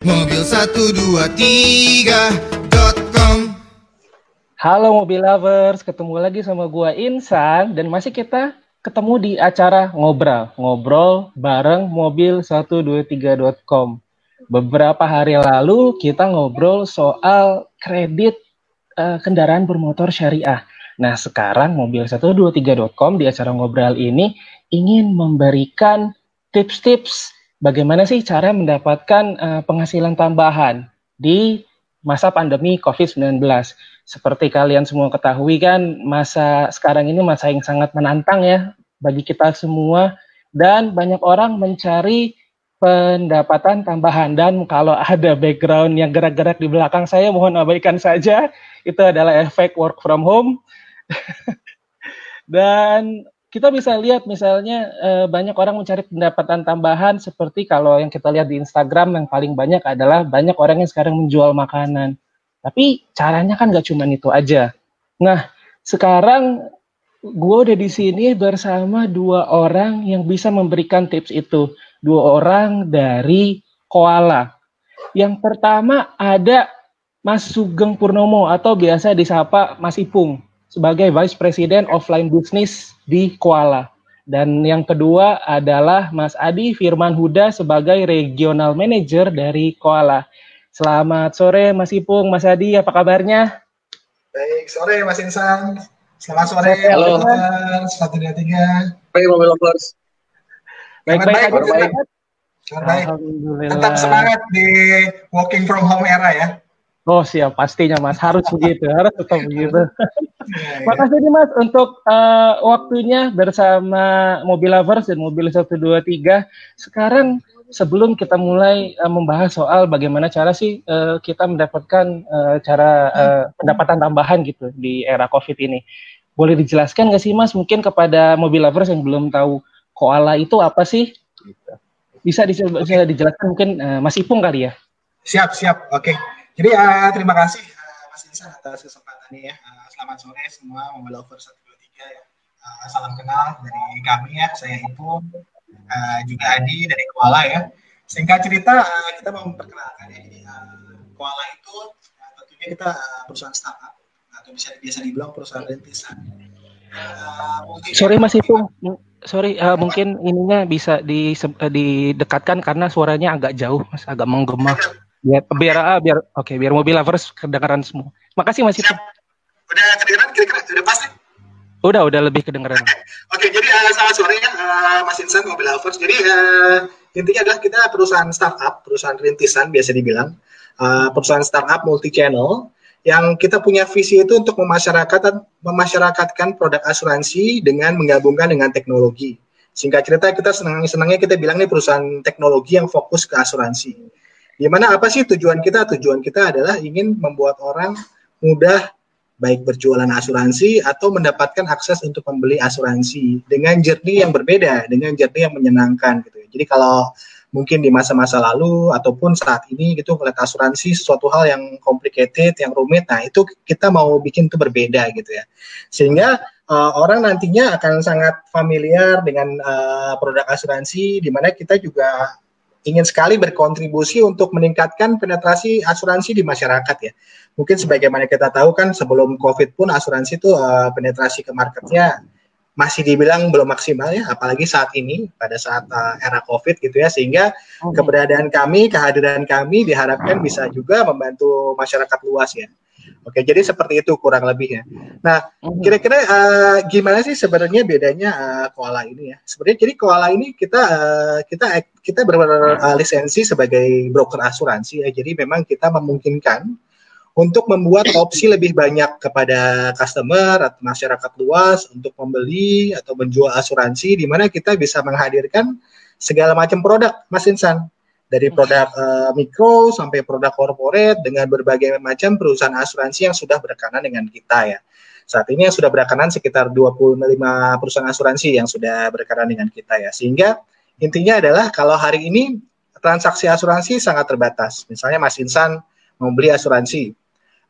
Mobil 123.com Halo mobil lovers, ketemu lagi sama gua Insan dan masih kita ketemu di acara ngobrol, ngobrol bareng mobil 123.com. Beberapa hari lalu kita ngobrol soal kredit uh, kendaraan bermotor syariah. Nah, sekarang mobil 123.com di acara ngobrol ini ingin memberikan tips-tips bagaimana sih cara mendapatkan uh, penghasilan tambahan di masa pandemi COVID-19. Seperti kalian semua ketahui kan, masa sekarang ini masa yang sangat menantang ya bagi kita semua. Dan banyak orang mencari pendapatan tambahan. Dan kalau ada background yang gerak-gerak di belakang saya mohon abaikan saja. Itu adalah efek work from home. Dan kita bisa lihat misalnya eh, banyak orang mencari pendapatan tambahan seperti kalau yang kita lihat di Instagram yang paling banyak adalah banyak orang yang sekarang menjual makanan. Tapi caranya kan gak cuma itu aja. Nah, sekarang gue udah di sini bersama dua orang yang bisa memberikan tips itu. Dua orang dari Koala. Yang pertama ada Mas Sugeng Purnomo atau biasa disapa Mas Ipung sebagai Vice President Offline Business di Koala. Dan yang kedua adalah Mas Adi Firman Huda sebagai Regional Manager dari Koala. Selamat sore Mas Ipung, Mas Adi, apa kabarnya? Baik, sore Mas Insan. Selamat sore, halo. Satu dua tiga. Baik, mobil lovers. Baik, baik, baik. baik. baik. Tetap semangat di working from home era ya. Oh siap, pastinya Mas. Harus begitu, harus tetap begitu. Iya, iya. Makasih nih Mas untuk uh, waktunya bersama Mobil Lovers dan Mobil 123. Sekarang sebelum kita mulai uh, membahas soal bagaimana cara sih uh, kita mendapatkan uh, cara uh, pendapatan tambahan gitu di era COVID ini. Boleh dijelaskan nggak sih Mas mungkin kepada Mobil Lovers yang belum tahu koala itu apa sih? Bisa, bisa dijelaskan mungkin uh, Mas Ipung kali ya? Siap, siap. Oke. Okay. Jadi uh, terima kasih uh, Mas Insan atas kesempatannya ya. Uh, selamat sore semua Mobile Lover 123 ya. Uh, salam kenal dari kami ya. Saya Ibu, uh, juga Adi dari Kuala ya. Singkat cerita uh, kita mau memperkenalkan ya. Jadi uh, Koala itu uh, tentunya kita uh, perusahaan startup atau bisa biasa dibilang perusahaan rintisan. Uh, Sorry Mas Ibu, sorry uh, mungkin ininya bisa di, uh, didekatkan karena suaranya agak jauh, Mas, agak menggema. Biar biar ah, biar oke okay, biar mobil lovers kedengaran semua. Makasih Mas Ipung. Udah kedengaran kira-kira udah pasti. Udah udah lebih kedengaran. Oke, okay. jadi uh, selamat sore ya uh, Mas Insan mobil lovers. Jadi uh, intinya adalah kita perusahaan startup, perusahaan rintisan biasa dibilang, uh, perusahaan startup multi channel yang kita punya visi itu untuk memasyarakatkan memasyarakatkan produk asuransi dengan menggabungkan dengan teknologi. Singkat cerita kita senang-senangnya kita bilang nih perusahaan teknologi yang fokus ke asuransi. Gimana apa sih tujuan kita? Tujuan kita adalah ingin membuat orang mudah baik berjualan asuransi atau mendapatkan akses untuk membeli asuransi dengan journey yang berbeda, dengan journey yang menyenangkan gitu. Ya. Jadi kalau mungkin di masa-masa lalu ataupun saat ini gitu melihat asuransi sesuatu hal yang complicated, yang rumit, nah itu kita mau bikin itu berbeda gitu ya. Sehingga uh, orang nantinya akan sangat familiar dengan uh, produk asuransi di mana kita juga ingin sekali berkontribusi untuk meningkatkan penetrasi asuransi di masyarakat ya. Mungkin sebagaimana kita tahu kan sebelum COVID pun asuransi itu uh, penetrasi ke marketnya masih dibilang belum maksimal ya, apalagi saat ini pada saat uh, era COVID gitu ya, sehingga keberadaan kami, kehadiran kami diharapkan bisa juga membantu masyarakat luas ya. Oke, jadi seperti itu kurang lebih ya. Nah, mhm. kira-kira uh, gimana sih sebenarnya bedanya uh, koala ini ya? Sebenarnya jadi koala ini kita uh, kita kita berlisensi sebagai broker asuransi ya. Jadi memang kita memungkinkan untuk membuat opsi lebih banyak kepada customer atau masyarakat luas untuk membeli atau menjual asuransi di mana kita bisa menghadirkan segala macam produk Mas Insan dari produk uh, mikro sampai produk corporate dengan berbagai macam perusahaan asuransi yang sudah berekanan dengan kita ya. Saat ini yang sudah berekanan sekitar 25 perusahaan asuransi yang sudah berekanan dengan kita ya. Sehingga intinya adalah kalau hari ini transaksi asuransi sangat terbatas. Misalnya Mas Insan mau beli asuransi,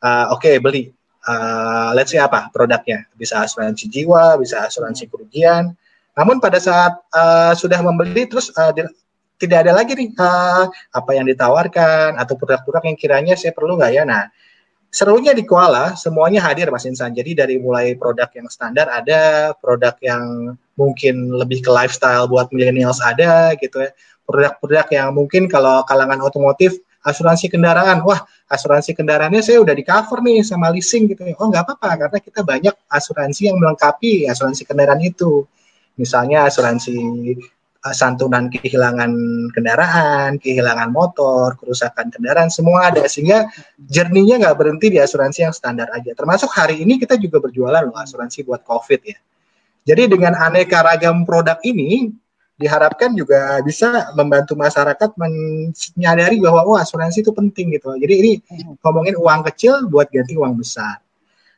uh, oke okay, beli. Uh, let's say apa produknya? Bisa asuransi jiwa, bisa asuransi kerugian. Namun pada saat uh, sudah membeli terus uh, tidak ada lagi nih uh, apa yang ditawarkan atau produk-produk yang kiranya saya perlu nggak ya. Nah, serunya di Koala semuanya hadir Mas Insan. Jadi dari mulai produk yang standar ada, produk yang mungkin lebih ke lifestyle buat millennials ada gitu ya. Produk-produk yang mungkin kalau kalangan otomotif asuransi kendaraan, wah asuransi kendaraannya saya udah di cover nih sama leasing gitu ya. Oh nggak apa-apa karena kita banyak asuransi yang melengkapi asuransi kendaraan itu. Misalnya asuransi santunan kehilangan kendaraan, kehilangan motor, kerusakan kendaraan, semua ada sehingga jerninya nggak berhenti di asuransi yang standar aja. Termasuk hari ini kita juga berjualan loh asuransi buat COVID ya. Jadi dengan aneka ragam produk ini diharapkan juga bisa membantu masyarakat menyadari bahwa oh asuransi itu penting gitu. Jadi ini ngomongin uang kecil buat ganti uang besar.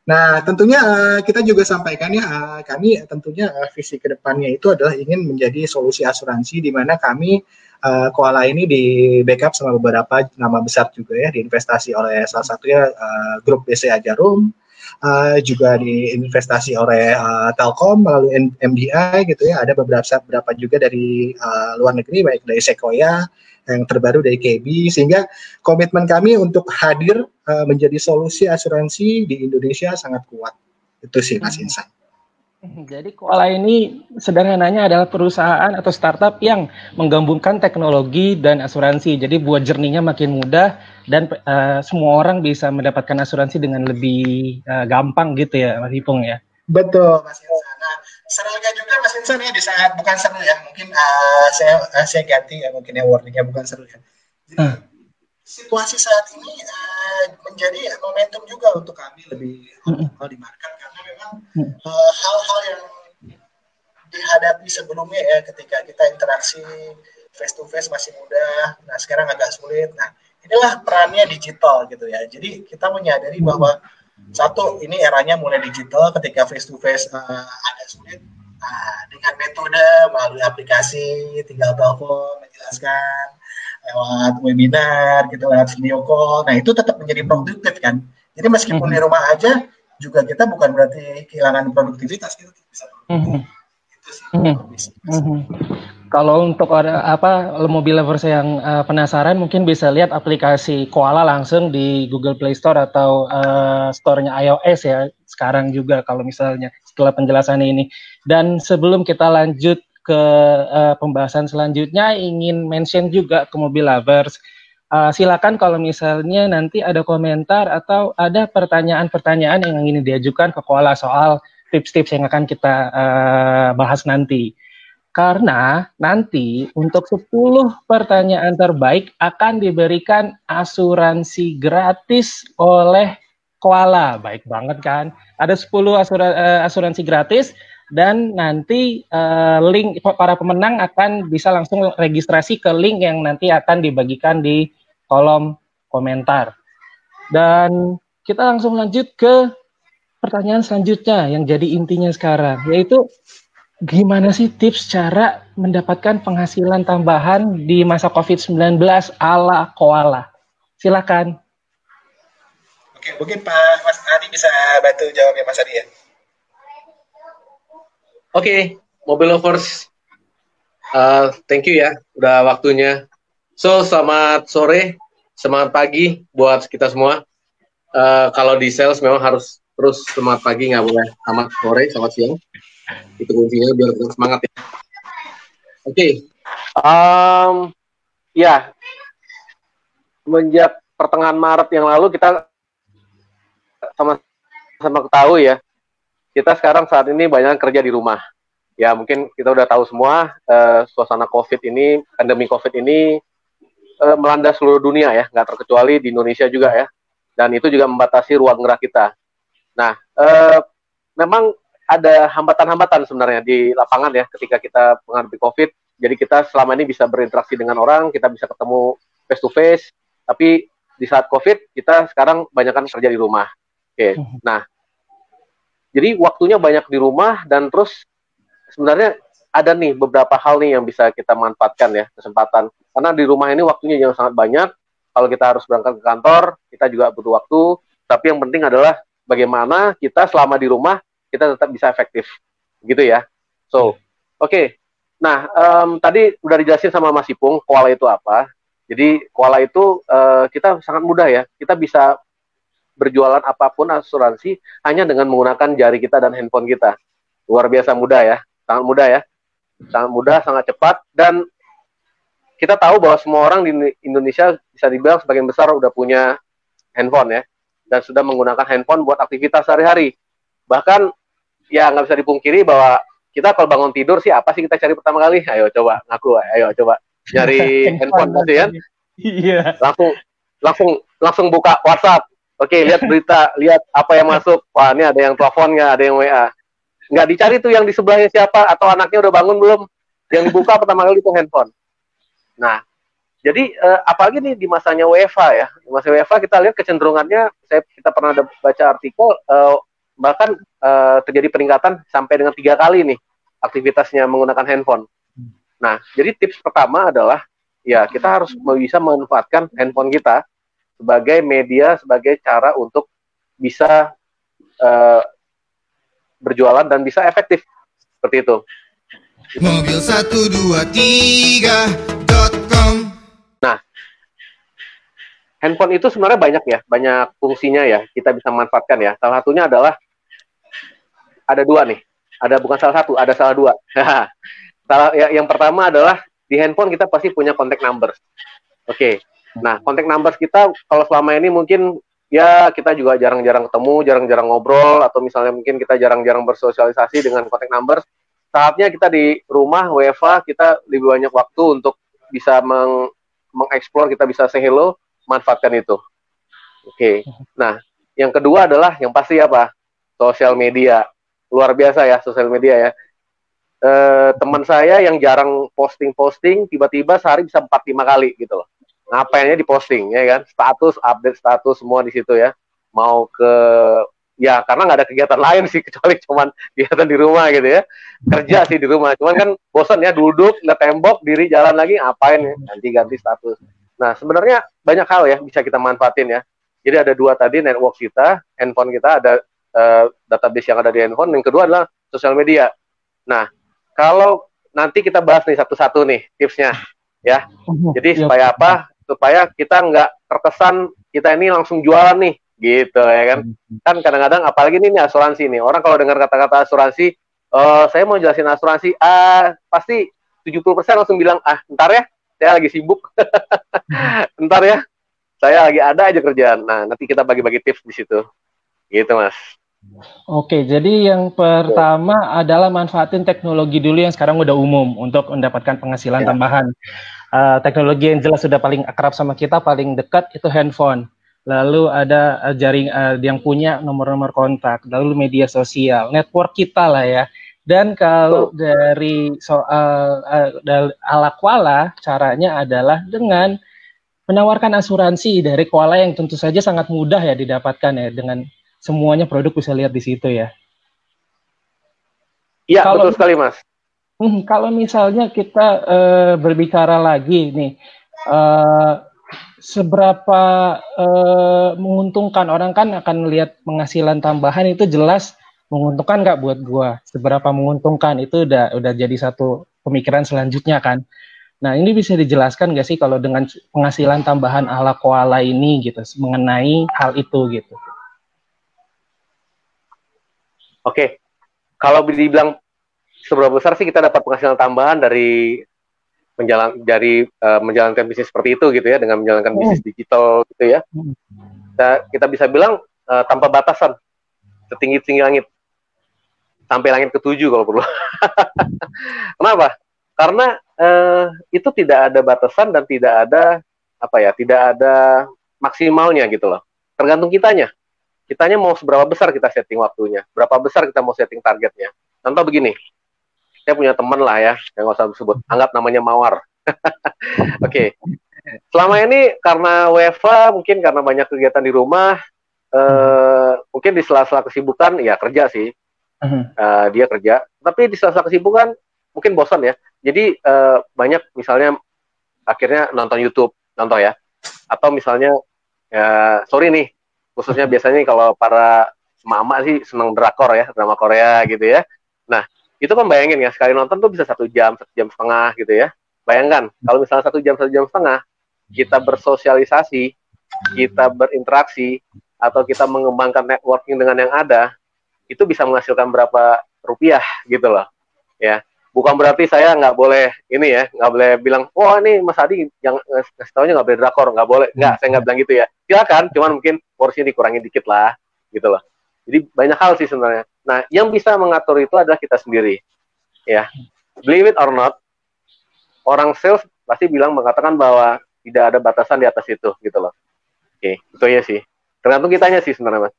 Nah, tentunya uh, kita juga sampaikan ya, uh, kami tentunya uh, visi ke depannya itu adalah ingin menjadi solusi asuransi di mana kami uh, Koala ini di backup sama beberapa nama besar juga ya, diinvestasi oleh salah satunya uh, grup BCA Jarum, uh, juga diinvestasi oleh uh, Telkom melalui MDI gitu ya. Ada beberapa beberapa juga dari uh, luar negeri baik dari Sequoia yang terbaru dari KB sehingga komitmen kami untuk hadir uh, menjadi solusi asuransi di Indonesia sangat kuat. Itu sih Mas hmm. Insan. Hmm, jadi Koala ini sederhananya adalah perusahaan atau startup yang menggabungkan teknologi dan asuransi. Jadi buat jerninya makin mudah dan uh, semua orang bisa mendapatkan asuransi dengan lebih uh, gampang gitu ya Mas Ipung ya. Betul Mas Insan. Serunya juga Mas Insan ya di saat bukan seru ya, mungkin uh, saya uh, saya ganti ya mungkin ya wordingnya bukan seru ya. Jadi, uh situasi saat ini uh, menjadi momentum juga untuk kami lebih optimal di market karena memang uh, hal-hal yang dihadapi sebelumnya ya ketika kita interaksi face to face masih mudah, nah sekarang agak sulit. Nah inilah perannya digital gitu ya. Jadi kita menyadari bahwa satu ini eranya mulai digital ketika face to face uh, agak sulit. Nah, dengan metode melalui aplikasi tinggal telepon menjelaskan lewat webinar gitu lewat video call nah itu tetap menjadi produktif kan jadi meskipun mm -hmm. di rumah aja juga kita bukan berarti kehilangan produktivitas kita bisa mm -hmm. itu sih mm -hmm. Kalau untuk ada apa mobil lovers yang uh, penasaran mungkin bisa lihat aplikasi Koala langsung di Google Play Store atau uh, store-nya iOS ya sekarang juga kalau misalnya setelah penjelasan ini. Dan sebelum kita lanjut ke uh, pembahasan selanjutnya ingin mention juga ke mobil lovers. Uh, silakan kalau misalnya nanti ada komentar atau ada pertanyaan-pertanyaan yang ingin diajukan ke Koala soal tips-tips yang akan kita uh, bahas nanti. Karena nanti untuk 10 pertanyaan terbaik akan diberikan asuransi gratis oleh Koala. Baik banget kan? Ada 10 asuransi gratis dan nanti uh, link para pemenang akan bisa langsung registrasi ke link yang nanti akan dibagikan di kolom komentar. Dan kita langsung lanjut ke pertanyaan selanjutnya yang jadi intinya sekarang, yaitu gimana sih tips cara mendapatkan penghasilan tambahan di masa COVID-19 ala koala? Silakan. Oke, mungkin Pak Mas Adi bisa bantu jawab ya Mas Adi ya. Oke, okay, Mobile Lovers, uh, thank you ya, udah waktunya. So, selamat sore, semangat pagi buat kita semua. Uh, kalau di sales memang harus terus semangat pagi, nggak boleh amat sore, selamat siang. Itu kuncinya biar tetap semangat ya. Oke, okay. um, ya, semenjak pertengahan Maret yang lalu kita sama-sama ketahui ya, kita sekarang saat ini banyak kerja di rumah. Ya mungkin kita udah tahu semua uh, suasana COVID ini, pandemi COVID ini uh, melanda seluruh dunia ya, nggak terkecuali di Indonesia juga ya. Dan itu juga membatasi ruang gerak kita. Nah, uh, memang ada hambatan-hambatan sebenarnya di lapangan ya ketika kita menghadapi COVID. Jadi kita selama ini bisa berinteraksi dengan orang, kita bisa ketemu face to face, tapi di saat COVID kita sekarang banyak kan kerja di rumah. Oke, okay. Hmm. nah jadi waktunya banyak di rumah dan terus sebenarnya ada nih beberapa hal nih yang bisa kita manfaatkan ya kesempatan. Karena di rumah ini waktunya yang sangat banyak. Kalau kita harus berangkat ke kantor, kita juga butuh waktu. Tapi yang penting adalah bagaimana kita selama di rumah kita tetap bisa efektif, gitu ya. So, oke. Okay. Nah, um, tadi udah dijelasin sama Mas Ipung, koala itu apa. Jadi koala itu uh, kita sangat mudah ya. Kita bisa berjualan apa pun asuransi hanya dengan menggunakan jari kita dan handphone kita. Luar biasa mudah ya, sangat mudah ya. Sangat mudah, sangat cepat dan kita tahu bahwa semua orang di Indonesia bisa dibilang sebagian besar udah punya handphone ya dan sudah menggunakan handphone buat aktivitas sehari-hari. Bahkan ya nggak bisa dipungkiri bahwa kita kalau bangun tidur sih apa sih kita cari pertama kali? Ayo coba ngaku, ayo coba nyari handphone pasti kan? Iya. Langsung langsung langsung buka WhatsApp. Oke, lihat berita, lihat apa yang masuk. Wah, ini ada yang telepon nggak, ada yang WA. Nggak dicari tuh yang di sebelahnya siapa atau anaknya udah bangun belum. Yang dibuka pertama kali itu handphone. Nah, jadi uh, apalagi nih di masanya WFA ya, di masa WFA kita lihat kecenderungannya, saya kita pernah ada baca artikel uh, bahkan uh, terjadi peningkatan sampai dengan tiga kali nih aktivitasnya menggunakan handphone. Nah, jadi tips pertama adalah ya kita harus bisa memanfaatkan handphone kita sebagai media, sebagai cara untuk bisa uh, berjualan dan bisa efektif seperti itu. Mobil 123.com Nah, handphone itu sebenarnya banyak ya, banyak fungsinya ya, kita bisa manfaatkan ya. Salah satunya adalah ada dua nih, ada bukan salah satu, ada salah dua. salah ya, yang pertama adalah di handphone kita pasti punya kontak number. Oke, okay. nah kontak number kita kalau selama ini mungkin ya kita juga jarang-jarang ketemu, jarang-jarang ngobrol, atau misalnya mungkin kita jarang-jarang bersosialisasi dengan kontak number. Saatnya kita di rumah WFA kita lebih banyak waktu untuk bisa meng mengeksplor, kita bisa say hello, manfaatkan itu. Oke. Okay. Nah, yang kedua adalah yang pasti apa? Sosial media. Luar biasa ya sosial media ya. E, teman saya yang jarang posting-posting, tiba-tiba sehari bisa 4-5 kali gitu loh. Ngapainnya di posting ya kan? Status, update status semua di situ ya. Mau ke ya karena nggak ada kegiatan lain sih kecuali cuman kegiatan di rumah gitu ya kerja sih di rumah cuman kan bosan ya duduk nggak tembok diri jalan lagi ngapain ya ganti ganti status nah sebenarnya banyak hal ya bisa kita manfaatin ya. Jadi ada dua tadi network kita handphone kita ada uh, database yang ada di handphone yang kedua adalah sosial media. Nah kalau nanti kita bahas nih satu-satu nih tipsnya ya. Mhm. jadi supaya apa? Supaya kita nggak terkesan kita ini langsung jualan nih gitu ya kan? Hmm. kan kadang-kadang apalagi ini, ini asuransi nih. Orang kalau dengar kata-kata asuransi uh, saya mau jelasin asuransi ah pasti 70% langsung bilang ah ntar ya saya lagi sibuk. Ntar ya. Saya lagi ada aja kerjaan. Nah nanti kita bagi-bagi tips di situ. Gitu mas. Oke, jadi yang pertama adalah manfaatin teknologi dulu yang sekarang udah umum untuk mendapatkan penghasilan ya. tambahan. Uh, teknologi yang jelas sudah paling akrab sama kita, paling dekat itu handphone. Lalu ada uh, jaring uh, yang punya nomor-nomor kontak, lalu media sosial, network kita lah ya. Dan kalau oh. dari soal uh, ala kuala, caranya adalah dengan menawarkan asuransi dari kuala yang tentu saja sangat mudah ya didapatkan ya dengan semuanya produk bisa lihat di situ ya. Iya betul sekali mas. Hmm, kalau misalnya kita uh, berbicara lagi nih, uh, seberapa uh, menguntungkan orang kan akan melihat penghasilan tambahan itu jelas menguntungkan nggak buat gua? Seberapa menguntungkan? Itu udah udah jadi satu pemikiran selanjutnya kan. Nah ini bisa dijelaskan nggak sih kalau dengan penghasilan tambahan ala koala ini gitu mengenai hal itu gitu? Oke kalau dibilang seberapa besar sih kita dapat penghasilan tambahan dari menjalan dari uh, menjalankan bisnis seperti itu gitu ya dengan menjalankan bisnis hmm. digital gitu ya. Kita, kita bisa bilang uh, tanpa batasan setinggi tinggi langit sampai langit ketujuh kalau perlu. Kenapa? Karena uh, itu tidak ada batasan dan tidak ada apa ya tidak ada maksimalnya gitu loh. Tergantung kitanya. Kitanya mau seberapa besar kita setting waktunya. Berapa besar kita mau setting targetnya. Contoh begini. Saya punya teman lah ya, yang nggak usah disebut, anggap namanya Mawar. Oke, okay. selama ini karena WFA, mungkin karena banyak kegiatan di rumah, uh, mungkin di sela-sela kesibukan, ya kerja sih, uh, dia kerja. Tapi di sela-sela kesibukan, mungkin bosan ya. Jadi uh, banyak misalnya akhirnya nonton YouTube, nonton ya, atau misalnya, ya sorry nih, khususnya biasanya kalau para mama sih seneng drakor ya, drama Korea gitu ya. Nah, itu kan bayangin ya sekali nonton tuh bisa satu jam satu jam setengah gitu ya bayangkan kalau misalnya satu jam satu jam setengah kita bersosialisasi kita berinteraksi atau kita mengembangkan networking dengan yang ada itu bisa menghasilkan berapa rupiah gitu loh ya bukan berarti saya nggak boleh ini ya nggak boleh bilang wah oh, ini Mas Adi yang ngasih tahunya nggak boleh drakor nggak boleh nggak saya nggak bilang gitu ya silakan cuman mungkin porsi dikurangin dikit lah gitu loh jadi banyak hal sih sebenarnya Nah, yang bisa mengatur itu adalah kita sendiri. Ya, believe it or not, orang sales pasti bilang mengatakan bahwa tidak ada batasan di atas itu, gitu loh. Oke, itu ya sih. Tergantung kitanya sih sebenarnya, mas.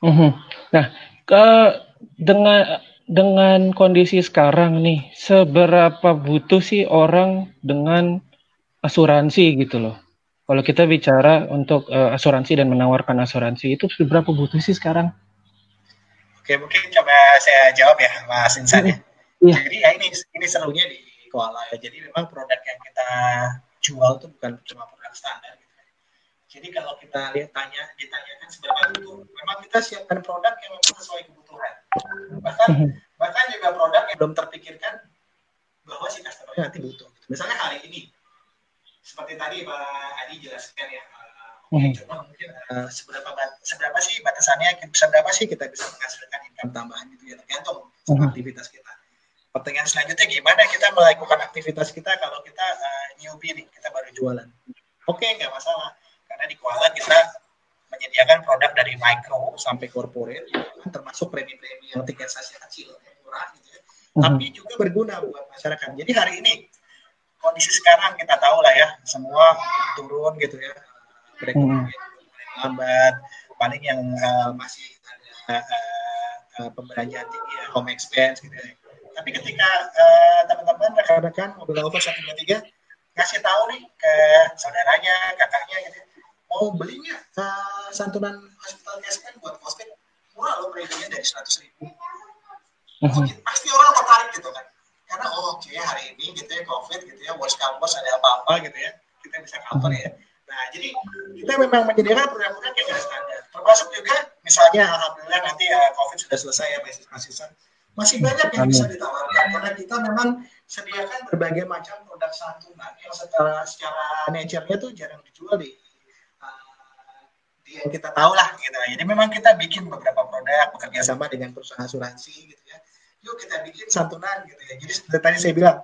Mm-hmm. Nah, ke, dengan dengan kondisi sekarang nih, seberapa butuh sih orang dengan asuransi gitu loh? Kalau kita bicara untuk uh, asuransi dan menawarkan asuransi itu seberapa butuh sih sekarang? Oke, mungkin coba saya jawab ya, Mas Insan ya. Iya. Jadi ya ini ini serunya di Koala ya. Jadi memang produk yang kita jual itu bukan cuma produk standar. Jadi kalau kita lihat tanya ditanyakan seberapa butuh, memang kita siapkan produk yang memang sesuai kebutuhan. Bahkan mhm. bahkan juga produk yang belum terpikirkan bahwa si customer nanti butuh. Misalnya hari ini seperti tadi Pak Adi jelaskan ya Hmm. Cuma mungkin uh, seberapa seberapa sih batasannya, seberapa sih kita bisa menghasilkan income tambahan gitu ya tergantung hmm. aktivitas kita. Pertanyaan selanjutnya gimana kita melakukan aktivitas kita kalau kita uh, newbie nih, kita baru jualan. Oke, okay, nggak masalah. Karena di Kuala kita menyediakan produk dari micro sampai corporate, gitu, termasuk premi-premi yang tiket sasi kecil, yang murah gitu ya. Hmm. Tapi juga berguna buat masyarakat. Jadi hari ini kondisi sekarang kita tahu lah ya, semua turun gitu ya perekonomian hmm. lambat paling yang uh, masih ada uh, uh, pembelanjaan tinggi ya, home expense gitu ya. Tapi ketika uh, teman-teman rekan-rekan mobil over satu dua tiga ngasih tahu nih ke saudaranya, kakaknya gitu, ya, mau beli nggak uh, santunan hospital kan buat covid murah loh preminya dari seratus ribu. Mm-hmm. Pasti orang tertarik gitu kan, karena oh oke okay, hari ini gitu ya covid gitu ya, worst come worst ada apa-apa gitu ya, kita bisa cover ya. Nah, jadi kita memang menyediakan produk-produk yang standar. Termasuk juga misalnya alhamdulillah nanti ya COVID sudah selesai ya mahasiswa masih banyak yang bisa ditawarkan karena kita memang sediakan berbagai macam produk santunan yang secara secara nature-nya tuh jarang dijual di di yang kita tahu lah gitu. Jadi memang kita bikin beberapa produk bekerja sama dengan perusahaan asuransi gitu ya. Yuk kita bikin santunan gitu ya. Jadi seperti tadi saya bilang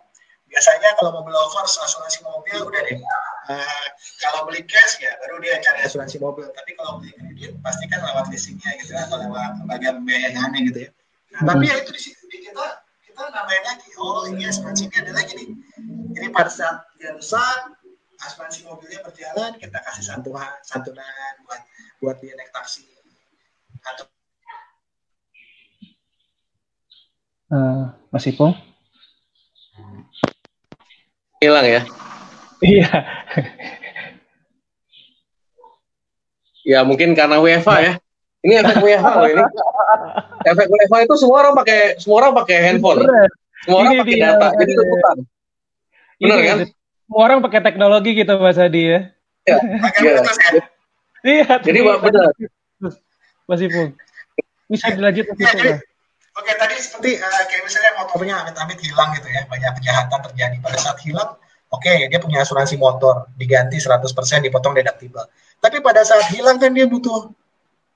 biasanya kalau mobil over asuransi mobil udah deh uh, kalau beli cash ya baru dia cari asuransi mobil tapi kalau beli kredit pasti kan lewat leasingnya gitu atau lewat lembaga pembiayaan yang aneh gitu ya nah, tapi ya itu di, di kita kita namain lagi oh ini asuransinya adalah gini jadi pada saat dia rusak asuransi mobilnya berjalan kita kasih santunan santunan buat buat dia naik taksi atau uh, Mas Ipong hilang ya? Iya. Ya mungkin karena WFA ya. Ini efek WFA loh ini. Efek WFA itu semua orang pakai semua orang pakai handphone. Semua orang pakai data. Jadi ikutan benar kan? semua orang pakai teknologi gitu Mas Adi ya. Iya. Iya, iya jadi benar Mas Ipung bisa dilanjut Mas Ipung Oke, tadi seperti uh, kayak misalnya motornya amit-amit hilang gitu ya, banyak kejahatan terjadi pada saat hilang. Oke, okay, dia punya asuransi motor, diganti 100% dipotong deductible. Tapi pada saat hilang kan dia butuh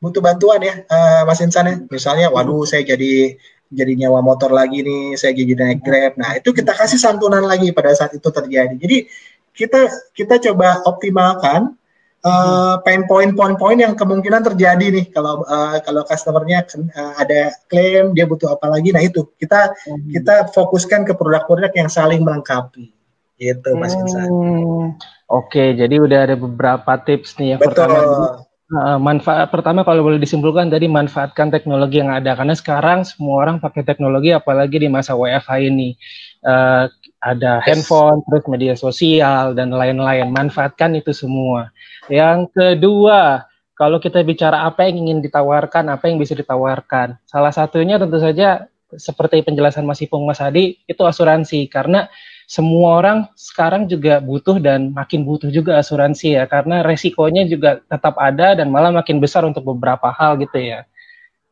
butuh bantuan ya, uh, Mas Insan ya. Misalnya, waduh saya jadi jadi nyawa motor lagi nih, saya jadi naik Grab. Nah, itu kita kasih santunan lagi pada saat itu terjadi. Jadi kita kita coba optimalkan uh, pain point poin-poin yang kemungkinan terjadi nih kalau uh, kalau customernya uh, ada klaim dia butuh apa lagi nah itu kita hmm. kita fokuskan ke produk-produk yang saling melengkapi gitu Mas Insan. Hmm. Oke, jadi udah ada beberapa tips nih yang Betul. pertama uh, manfaat pertama kalau boleh disimpulkan tadi manfaatkan teknologi yang ada karena sekarang semua orang pakai teknologi apalagi di masa WFH ini uh, ada yes. handphone terus media sosial dan lain-lain. Manfaatkan itu semua. Yang kedua, kalau kita bicara apa yang ingin ditawarkan, apa yang bisa ditawarkan, salah satunya tentu saja seperti penjelasan Mas Ipung Mas Hadi itu asuransi. Karena semua orang sekarang juga butuh dan makin butuh juga asuransi ya. Karena resikonya juga tetap ada dan malah makin besar untuk beberapa hal gitu ya.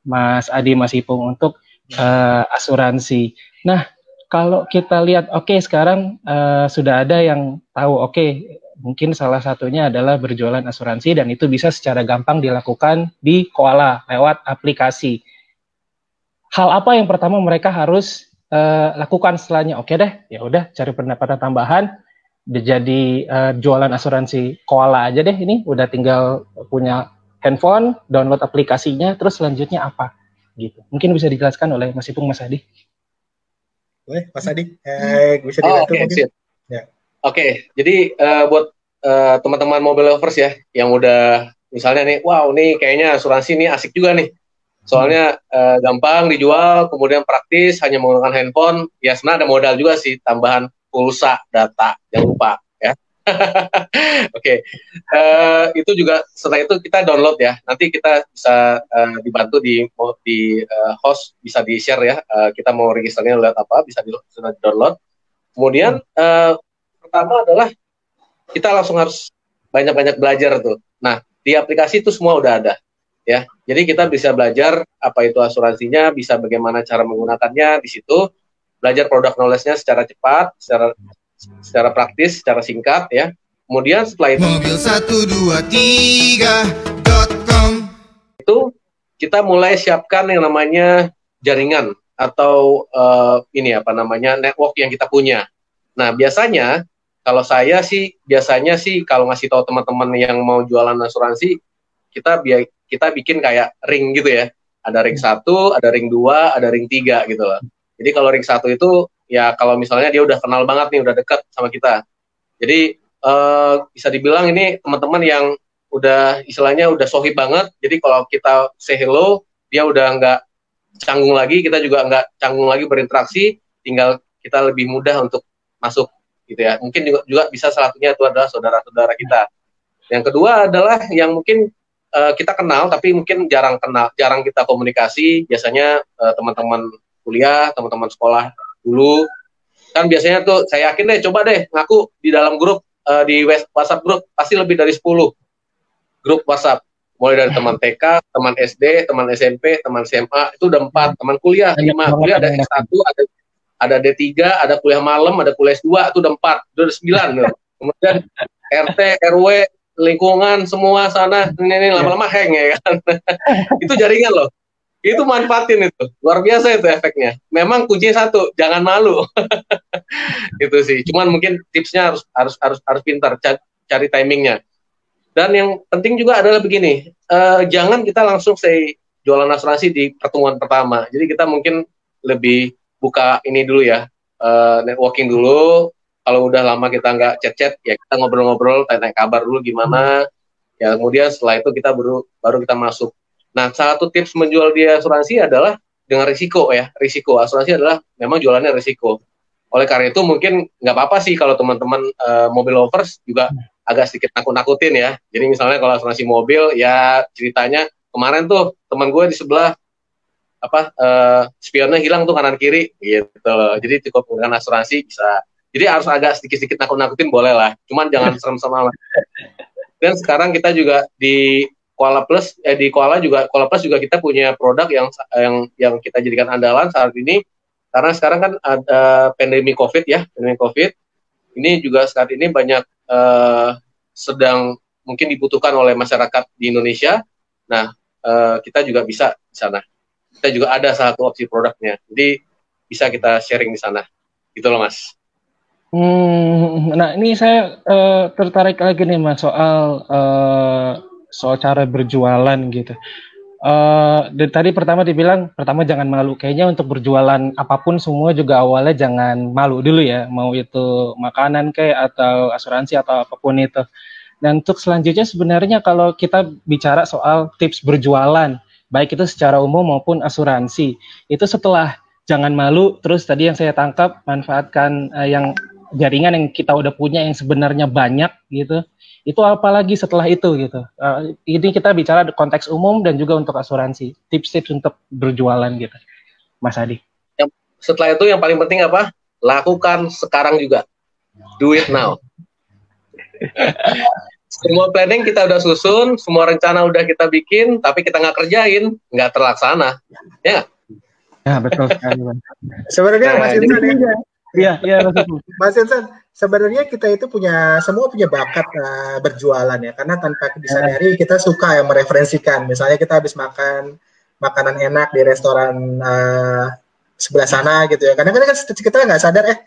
Mas Adi Mas Ipung untuk uh, asuransi. Nah, kalau kita lihat, oke okay, sekarang uh, sudah ada yang tahu, oke okay, mungkin salah satunya adalah berjualan asuransi dan itu bisa secara gampang dilakukan di Koala lewat aplikasi. Hal apa yang pertama mereka harus uh, lakukan setelahnya? Oke okay deh, ya udah cari pendapatan tambahan, jadi uh, jualan asuransi Koala aja deh ini, udah tinggal punya handphone, download aplikasinya, terus selanjutnya apa? Gitu. Mungkin bisa dijelaskan oleh Mas Ipung, Mas Adi. Boleh, Mas Adi. Eh, bisa dibantu oh, okay, mungkin. Ya. Oke, okay, jadi uh, buat uh, teman-teman mobile lovers ya, yang udah misalnya nih, wow, nih kayaknya asuransi ini asik juga nih. Soalnya uh, gampang dijual, kemudian praktis, hanya menggunakan handphone. Ya sebenarnya ada modal juga sih, tambahan pulsa, data, jangan lupa Oke, okay. uh, eh, itu juga setelah itu kita download ya. Nanti kita bisa uh, dibantu di di uh, host bisa di share ya. Uh, kita mau registernya lewat apa bisa di, bisa di download. Kemudian uh, pertama adalah kita langsung harus banyak-banyak belajar tuh. Nah di aplikasi itu semua udah ada ya. Jadi kita bisa belajar apa itu asuransinya, bisa bagaimana cara menggunakannya di situ. Belajar produk knowledge-nya secara cepat, secara secara praktis, secara singkat ya. Kemudian setelah itu mobil 123.com itu kita mulai siapkan yang namanya jaringan atau uh, ini apa namanya network yang kita punya. Nah, biasanya kalau saya sih biasanya sih kalau ngasih tahu teman-teman yang mau jualan asuransi, kita biar kita bikin kayak ring gitu ya. Ada ring satu, ada ring dua, ada ring tiga gitu loh. Jadi kalau ring satu itu ya kalau misalnya dia udah kenal banget nih, udah dekat sama kita. Jadi uh, bisa dibilang ini teman-teman yang udah istilahnya udah sohib banget. Jadi kalau kita say hello, dia udah nggak canggung lagi, kita juga nggak canggung lagi berinteraksi, tinggal kita lebih mudah untuk masuk gitu ya. Mungkin juga, juga bisa salah satunya itu adalah saudara-saudara kita. Yang kedua adalah yang mungkin uh, kita kenal tapi mungkin jarang kenal, jarang kita komunikasi. Biasanya uh, teman-teman kuliah, teman-teman sekolah dulu. Kan biasanya tuh saya yakin deh coba deh ngaku di dalam grup uh, di WhatsApp grup pasti lebih dari 10 grup WhatsApp. Mulai dari teman TK, teman SD, teman SMP, teman SMA itu udah empat, teman kuliah lima, kuliah ada S1, ada ada D3, ada kuliah malam, ada kuliah S2 itu udah empat, itu udah sembilan gitu. Kemudian RT, RW, lingkungan semua sana. Ini lama-lama hang ya kan. itu jaringan loh itu manfaatin itu. Luar biasa itu efeknya. Memang kuncinya satu jangan malu. Itu sih. Cuman mungkin tipsnya harus harus harus harus pintar cari timingnya. Dan yang penting juga adalah begini uh, jangan kita langsung say jualan asuransi di pertemuan pertama. Jadi kita mungkin lebih buka ini dulu ya uh, networking dulu. Kalau udah lama kita nggak chat-chat ya kita ngobrol-ngobrol tanya kabar dulu gimana. Ya kemudian setelah itu kita baru baru kita masuk Nah, salah satu tips menjual di asuransi adalah dengan risiko ya. Risiko asuransi adalah memang jualannya risiko. Oleh karena itu mungkin nggak apa-apa sih kalau teman-teman uh, mobil lovers juga agak sedikit nakut-nakutin ya. Jadi misalnya kalau asuransi mobil ya ceritanya kemarin tuh teman gue di sebelah apa uh, spionnya hilang tuh kanan kiri gitu. Jadi cukup dengan asuransi bisa. Jadi harus agak sedikit-sedikit nakut-nakutin boleh lah. Cuman jangan serem-serem amat. Dan sekarang kita juga di Koala Plus eh, di Koala juga Koala Plus juga kita punya produk yang yang yang kita jadikan andalan saat ini karena sekarang kan ada pandemi Covid ya, pandemi Covid. Ini juga saat ini banyak uh, sedang mungkin dibutuhkan oleh masyarakat di Indonesia. Nah, uh, kita juga bisa di sana. Kita juga ada satu opsi produknya. Jadi bisa kita sharing di sana. Gitu loh, Mas. Hmm, nah ini saya uh, tertarik lagi nih mas soal uh, soal cara berjualan gitu. Uh, tadi pertama dibilang pertama jangan malu. Kayaknya untuk berjualan apa pun semua juga awalnya jangan malu dulu ya. Mau itu makanan kayak atau asuransi atau apa pun itu. Dan untuk selanjutnya sebenarnya kalau kita bicara soal tips berjualan, baik itu secara umum maupun asuransi, itu setelah jangan malu. Terus tadi yang saya tangkap manfaatkan uh, yang jaringan yang kita udah punya yang sebenarnya banyak gitu itu apalagi setelah itu gitu. Uh, ini kita bicara konteks umum dan juga untuk asuransi, tips-tips untuk berjualan gitu, Mas Adi. Yang setelah itu yang paling penting apa? Lakukan sekarang juga. Do it now. semua planning kita udah susun, semua rencana udah kita bikin, tapi kita nggak kerjain, nggak terlaksana. Ya. Ya betul sekali. Sebenarnya nah, Mas ya. Iya, iya Mas Insan, sebenarnya kita itu punya semua punya bakat uh, berjualan ya, karena tanpa disadari kita suka yang mereferensikan. Misalnya kita habis makan makanan enak di restoran uh, sebelah sana gitu ya. Kadang-kadang kan kita nggak sadar eh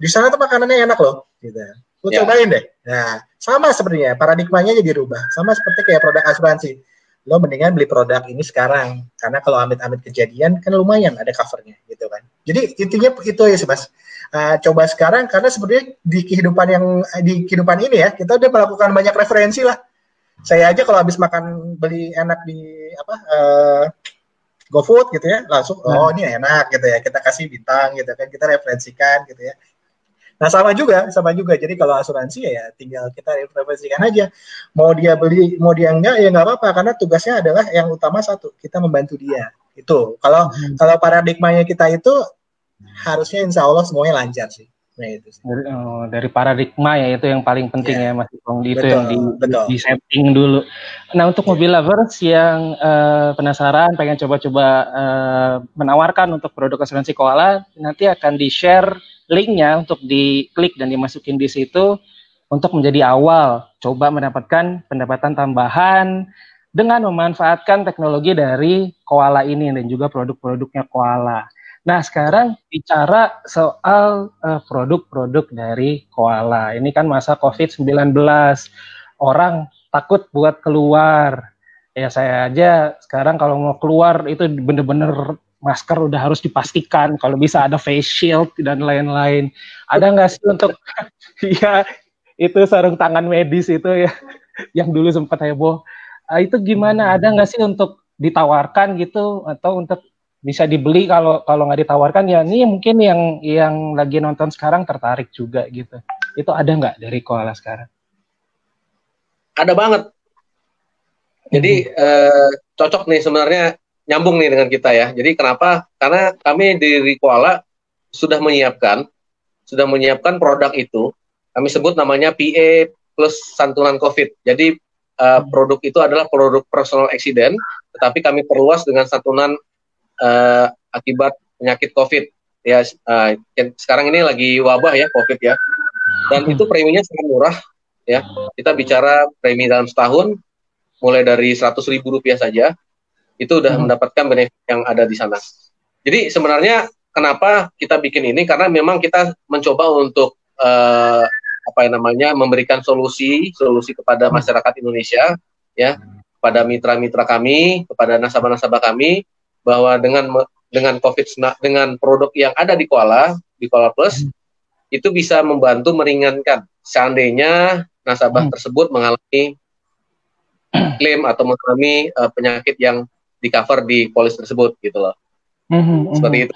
di sana tuh makanannya enak loh, gitu. Lu ya. cobain deh. Nah, sama sebenarnya paradigmanya jadi rubah. Sama seperti kayak produk asuransi lo mendingan beli produk ini sekarang karena kalau amit-amit kejadian kan lumayan ada covernya gitu kan jadi intinya itu ya sih mas uh, coba sekarang karena sebenarnya di kehidupan yang di kehidupan ini ya kita udah melakukan banyak referensi lah saya aja kalau habis makan beli enak di apa uh, GoFood gitu ya langsung oh hmm. ini enak gitu ya kita kasih bintang gitu kan kita referensikan gitu ya Nah sama juga, sama juga. Jadi kalau asuransi ya tinggal kita informasikan aja. Mau dia beli, mau dia enggak ya nggak apa-apa karena tugasnya adalah yang utama satu, kita membantu dia. Itu. Kalau hmm. kalau paradigmanya kita itu harusnya insya Allah semuanya lancar sih. Nah, itu sih. Dari, oh, dari paradigma ya itu yang paling penting yeah. ya Mas Ipong itu betul, yang di, betul. di setting dulu. Nah untuk yeah. mobil lovers yang uh, penasaran pengen coba-coba uh, menawarkan untuk produk asuransi koala nanti akan di share linknya untuk diklik dan dimasukin di situ untuk menjadi awal coba mendapatkan pendapatan tambahan dengan memanfaatkan teknologi dari Koala ini dan juga produk-produknya Koala. Nah, sekarang bicara soal uh, produk-produk dari Koala. Ini kan masa COVID-19. Orang takut buat keluar. Ya saya aja sekarang kalau mau keluar itu bener-bener masker udah harus dipastikan kalau bisa ada face shield dan lain-lain ada nggak sih untuk ya itu sarung tangan medis itu ya yang dulu sempat heboh uh, itu gimana ada nggak sih untuk ditawarkan gitu atau untuk bisa dibeli kalau kalau nggak ditawarkan ya ini mungkin yang yang lagi nonton sekarang tertarik juga gitu itu ada nggak dari koala sekarang ada banget jadi hmm. eh, cocok nih sebenarnya nyambung nih dengan kita ya. Jadi kenapa? Karena kami di Rikuala sudah menyiapkan sudah menyiapkan produk itu. Kami sebut namanya PA plus santunan COVID. Jadi uh, produk itu adalah produk personal accident, tetapi kami perluas dengan santunan uh, akibat penyakit COVID. Ya, uh, sekarang ini lagi wabah ya COVID ya. Dan itu preminya sangat murah ya. Kita bicara premi dalam setahun mulai dari 100 ribu rupiah saja itu udah hmm. mendapatkan benefit yang ada di sana. Jadi sebenarnya kenapa kita bikin ini karena memang kita mencoba untuk uh, apa yang namanya memberikan solusi solusi kepada hmm. masyarakat Indonesia ya kepada mitra-mitra kami kepada nasabah-nasabah kami bahwa dengan dengan COVID dengan produk yang ada di Kuala di Kuala Plus hmm. itu bisa membantu meringankan seandainya nasabah hmm. tersebut mengalami klaim atau mengalami uh, penyakit yang di cover di polis tersebut gitu loh. Mm-hmm, Seperti itu.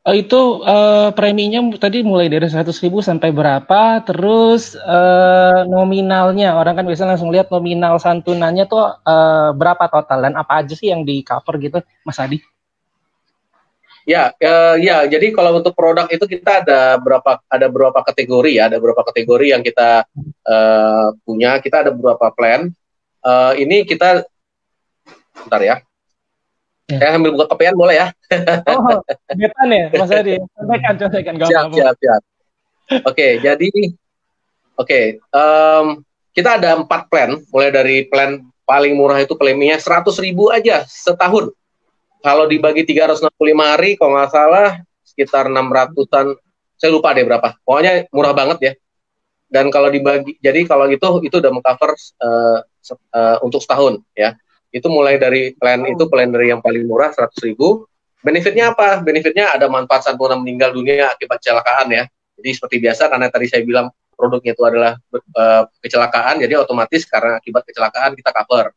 Uh, itu uh, preminya tadi mulai dari 100 ribu sampai berapa? Terus uh, nominalnya orang kan biasanya langsung lihat nominal santunannya tuh uh, berapa total dan apa aja sih yang di cover gitu, Mas Adi? Ya, uh, ya. Jadi kalau untuk produk itu kita ada berapa ada berapa kategori ya, ada berapa kategori yang kita uh, punya. Kita ada beberapa plan. Uh, ini kita Bentar ya. Ya. Saya ambil buka kepean boleh ya? Oh, betan ya, Mas Adi. Sampaikan, sampaikan. Siap, siap, siap. Oke, okay, jadi oke, okay, um, kita ada empat plan, mulai dari plan paling murah itu preminya seratus ribu aja setahun. Kalau dibagi 365 hari, kalau nggak salah sekitar 600-an, saya lupa deh berapa. Pokoknya murah banget ya. Dan kalau dibagi, jadi kalau gitu itu udah mengcover uh, uh, untuk setahun ya itu mulai dari plan itu plan dari yang paling murah 100 ribu. Benefitnya apa? Benefitnya ada manfaat santunan meninggal dunia akibat kecelakaan ya. Jadi seperti biasa karena tadi saya bilang produknya itu adalah uh, kecelakaan jadi otomatis karena akibat kecelakaan kita cover.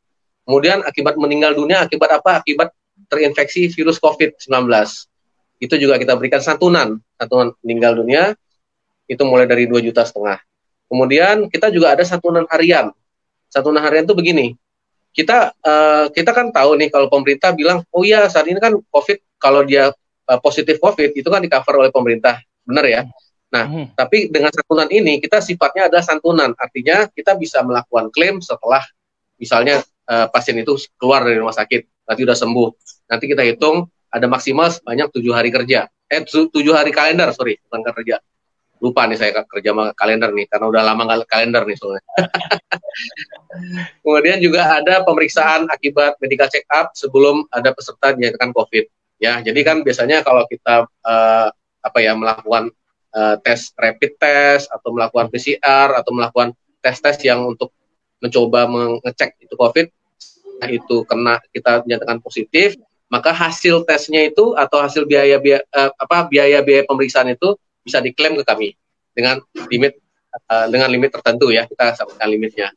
Kemudian akibat meninggal dunia akibat apa? Akibat terinfeksi virus COVID-19 itu juga kita berikan santunan. Santunan meninggal dunia itu mulai dari 2 juta setengah. Kemudian kita juga ada santunan harian. Santunan harian itu begini kita uh, kita kan tahu nih kalau pemerintah bilang oh iya saat ini kan covid kalau dia uh, positif covid itu kan di cover oleh pemerintah benar ya nah hmm. tapi dengan santunan ini kita sifatnya adalah santunan artinya kita bisa melakukan klaim setelah misalnya uh, pasien itu keluar dari rumah sakit nanti udah sembuh nanti kita hitung ada maksimal sebanyak tujuh hari kerja. Eh tujuh hari kalender, sorry, bukan kerja. Lupa nih saya kerja sama kalender nih, karena udah lama nggak kalender nih soalnya. Kemudian juga ada pemeriksaan akibat medical check up sebelum ada peserta dinyatakan COVID. Ya, jadi kan biasanya kalau kita uh, apa ya melakukan uh, tes rapid test atau melakukan PCR atau melakukan tes-tes yang untuk mencoba mengecek itu COVID, nah itu kena kita dinyatakan positif, maka hasil tesnya itu atau hasil biaya biaya uh, apa biaya biaya pemeriksaan itu bisa diklaim ke kami dengan limit uh, dengan limit tertentu ya kita sampaikan limitnya.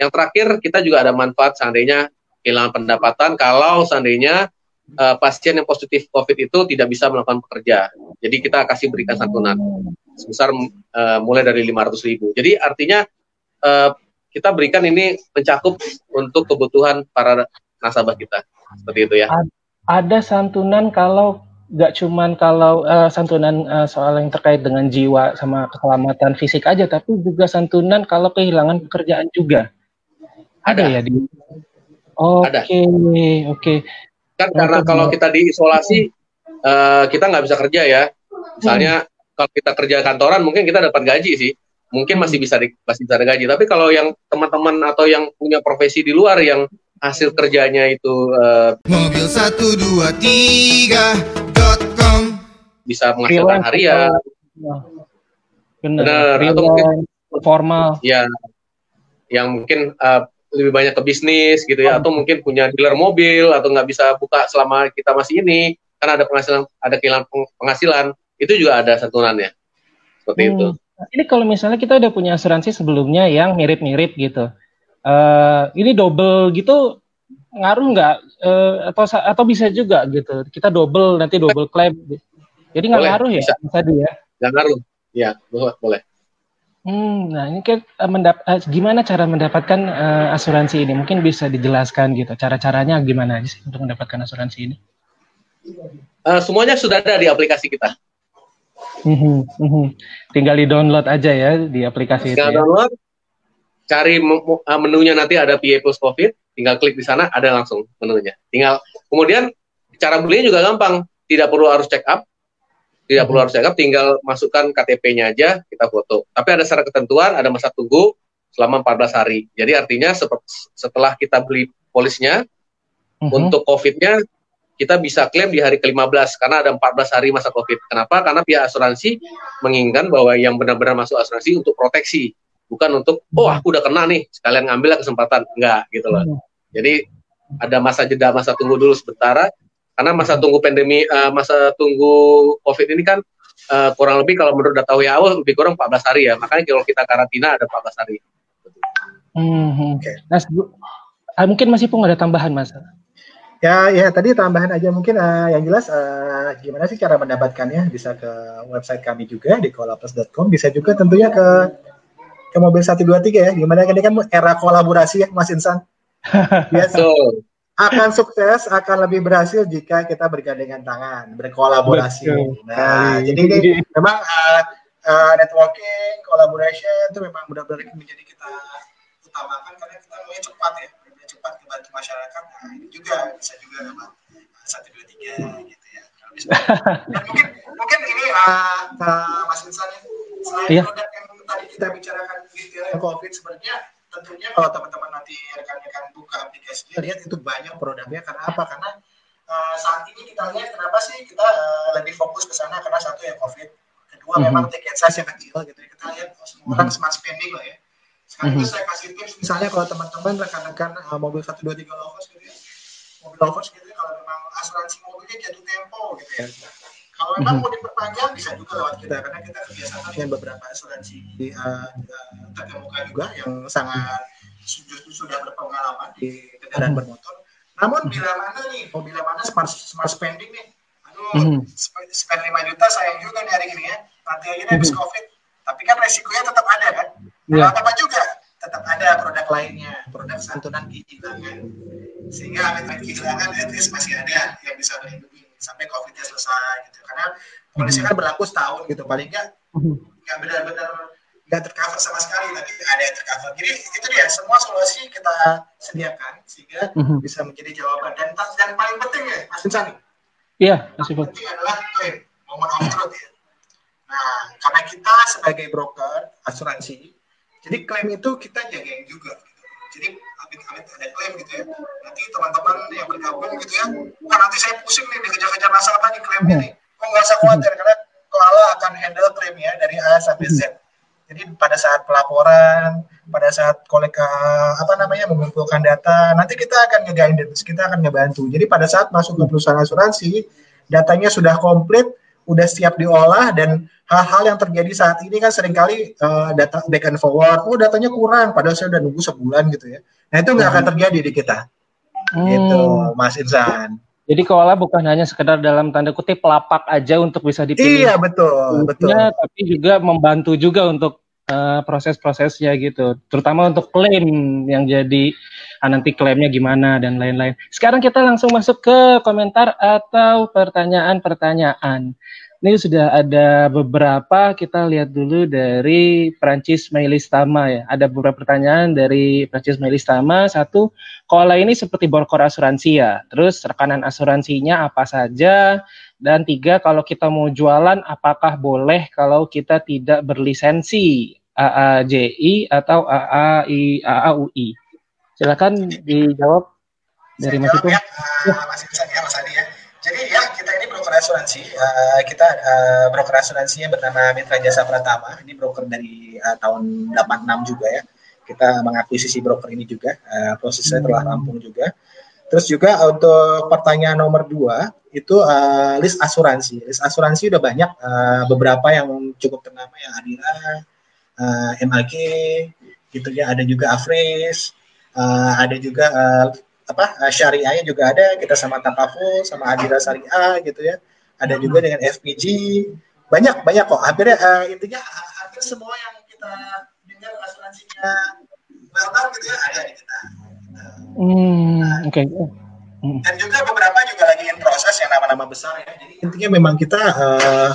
Yang terakhir kita juga ada manfaat seandainya kehilangan pendapatan kalau seandainya uh, pasien yang positif COVID itu tidak bisa melakukan pekerja. Jadi kita kasih berikan santunan sebesar uh, mulai dari 500 ribu. Jadi artinya uh, kita berikan ini mencakup untuk kebutuhan para nasabah kita seperti itu ya ada santunan kalau nggak cuman kalau uh, santunan uh, soal yang terkait dengan jiwa sama keselamatan fisik aja, tapi juga santunan kalau kehilangan pekerjaan juga. Ada, ada ya di. Oke, okay, oke. Okay. Kan karena kalau kita diisolasi, uh, kita nggak bisa kerja ya. Misalnya hmm. kalau kita kerja kantoran, mungkin kita dapat gaji sih. Mungkin masih bisa di, masih bisa ada gaji. Tapi kalau yang teman-teman atau yang punya profesi di luar yang hasil kerjanya itu uh, mobil 123.com bisa menghasilkan harian. Benar. Benar. Atau mungkin formal. Ya. Yang mungkin uh, lebih banyak ke bisnis gitu ya, atau mungkin punya dealer mobil atau nggak bisa buka selama kita masih ini karena ada penghasilan, ada kehilangan penghasilan, itu juga ada santunannya. Seperti hmm. itu. Ini kalau misalnya kita udah punya asuransi sebelumnya yang mirip-mirip gitu, uh, ini double gitu ngaruh nggak? Uh, atau atau bisa juga gitu. Kita double nanti double claim. Jadi nggak ngaruh ya? bisa. tadi ya nggak ngaruh. Ya boleh hmm nah ini kan uh, mendap uh, gimana cara mendapatkan uh, asuransi ini? Mungkin bisa dijelaskan gitu. Cara caranya gimana aja sih untuk mendapatkan asuransi ini? Uh, semuanya sudah ada di aplikasi kita. Mm -hmm, tinggal di download aja ya di aplikasi tinggal itu ya. download cari uh, menunya nanti ada PA plus COVID, tinggal klik di sana ada langsung menunya. Tinggal kemudian cara belinya juga gampang, tidak perlu harus check up, tidak perlu harus check up, tinggal masukkan KTP-nya aja kita foto. Tapi ada syarat ketentuan, ada masa tunggu selama 14 hari. Jadi artinya setelah kita beli polisnya uh-huh. untuk COVID-nya kita bisa klaim di hari ke-15 karena ada 14 hari masa COVID. Kenapa? Karena pihak asuransi menginginkan bahwa yang benar-benar masuk asuransi untuk proteksi bukan untuk oh aku udah kena nih sekalian ngambil kesempatan. Enggak gitu loh. Hmm. jadi ada masa jeda masa tunggu dulu sebentar karena masa tunggu pandemi uh, masa tunggu covid ini kan uh, kurang lebih kalau menurut data WHO lebih kurang 14 hari ya. Makanya kalau kita karantina ada 14 hari. Hmm. okay. nah mungkin masih pun ada tambahan mas? Ya, ya tadi tambahan aja mungkin uh, yang jelas uh, gimana sih cara mendapatkannya? Bisa ke website kami juga di kolapes.com bisa juga tentunya ke ke mobil 123 ya. Gimana kan ini kan era kolaborasi ya Mas Insan. Biasa. akan sukses, akan lebih berhasil jika kita bergandengan tangan, berkolaborasi. Betul. Nah, jadi ini memang uh, uh, networking, collaboration itu memang benar-benar menjadi kita utamakan karena kita mau cepat ya, lebih cepat membantu masyarakat. Nah, ini juga bisa juga memang satu dua tiga gitu ya. Dan mungkin mungkin ini uh, uh, Mas Insan ya, selain iya. produk yang tadi kita bicarakan detailnya COVID sebenarnya tentunya kalau teman-teman nanti rekan-rekan buka aplikasi lihat itu banyak produknya. Karena apa? Karena uh, saat ini kita lihat kenapa sih kita uh, lebih fokus ke sana. Karena satu ya COVID. Kedua mm-hmm. memang tiket size yang kecil gitu ya. kita lihat oh, semua orang mm-hmm. smart spending lah ya. Sekarang mm-hmm. itu saya kasih tips. Misalnya kalau teman-teman rekan-rekan uh, mobil satu dua tiga low cost gitu ya. Mobil cost gitu ya. Kalau memang asuransi mobilnya jatuh tempo gitu ya kalau memang mhm. mau diperpanjang bisa juga lewat kita karena kita kerjasama dengan beberapa asuransi uh, terkemuka juga yang sangat justru sudah berpengalaman di kendaraan mhm. bermotor. Namun bila mana nih, mau bila mana smart, smart spending nih, aduh, mm spend 5 juta sayang juga nih hari ini ya, nanti aja habis mhm. COVID. Tapi kan resikonya tetap ada kan. Yeah. apa juga, tetap ada produk lainnya, produk santunan kehilangan. Sehingga amit-amit kehilangan at least masih ada yang bisa melindungi sampai COVID-nya selesai gitu. Karena polisi kan berlaku setahun gitu, paling nggak mhm. nggak benar-benar nggak tercover sama sekali, tapi ada yang tercover. Jadi itu dia, semua solusi kita sediakan sehingga mhm. bisa menjadi jawaban. Dan dan paling penting ya, Mas Insani, Iya, masih Pak. Penting adalah klaim, moment of truth ya. Nah, karena kita sebagai broker asuransi, jadi klaim itu kita jagain juga. Gitu. Jadi amit-amit ada klaim gitu ya. Nanti teman-teman yang bergabung gitu ya, wah nanti saya pusing nih dikejar-kejar nasabah nih klaimnya nih. Kok nggak usah khawatir karena Koala akan handle klaimnya dari A sampai Z. Jadi pada saat pelaporan, pada saat kolek apa namanya mengumpulkan data, nanti kita akan ngegain kita akan ngebantu. Jadi pada saat masuk ke perusahaan asuransi, datanya sudah komplit, udah siap diolah dan hal-hal yang terjadi saat ini kan sering kali uh, data back and forward, oh datanya kurang, padahal saya udah nunggu sebulan gitu ya. Nah itu nggak akan terjadi di kita, hmm. gitu, Mas Insan. Jadi koala bukan hanya sekedar dalam tanda kutip pelapak aja untuk bisa dipilih. Iya betul, betul. Tapi juga membantu juga untuk uh, proses-prosesnya gitu. Terutama untuk klaim yang jadi uh, nanti klaimnya gimana dan lain-lain. Sekarang kita langsung masuk ke komentar atau pertanyaan-pertanyaan. Ini sudah ada beberapa, kita lihat dulu dari Prancis Mailistama ya. Ada beberapa pertanyaan dari Prancis Mailistama. Satu, koala ini seperti borkor asuransi ya. Terus rekanan asuransinya apa saja? Dan tiga, kalau kita mau jualan, apakah boleh kalau kita tidak berlisensi AAJI atau AAI, AAUI? Silakan dijawab dari Mas itu. Ya, uh, Mas ya, Mas Adi ya. Jadi ya kita ini broker asuransi. Uh, kita uh, broker asuransinya bernama Mitra Jasa Pratama. Ini broker dari uh, tahun 86 juga ya. Kita mengakuisisi broker ini juga. Uh, prosesnya telah rampung juga. Terus juga untuk pertanyaan nomor dua itu uh, list asuransi. List asuransi udah banyak uh, beberapa yang cukup ternama yang Adira, uh, MAG, gitu ya. Ada juga Afris, uh, ada juga uh, apa uh, syariahnya juga ada. Kita sama Takaful, sama Adira Syariah gitu ya. Ada juga dengan FPG. Banyak banyak kok. Hampir uh, intinya hampir semua yang kita dengar asuransinya well gitu ya ada di kita. Hmm, oke. Okay. Dan juga beberapa juga lagi in proses yang nama-nama besar ya. Jadi intinya memang kita uh,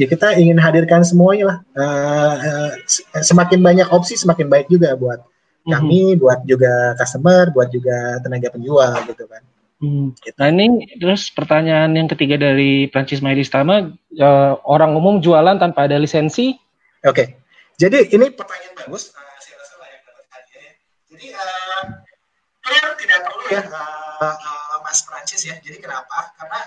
ya kita ingin hadirkan semuanya lah. Uh, uh, semakin banyak opsi semakin baik juga buat hmm. kami, buat juga customer, buat juga tenaga penjual gitu kan. Hmm. Gitu. Nah ini terus pertanyaan yang ketiga dari Prancis Maidistama, uh, orang umum jualan tanpa ada lisensi? Oke, okay. jadi ini pertanyaan bagus. Uh, saya rasa layak dapat hadiah ya. Jadi uh, tidak perlu ya uh, uh, Mas Prancis ya. Jadi kenapa? Karena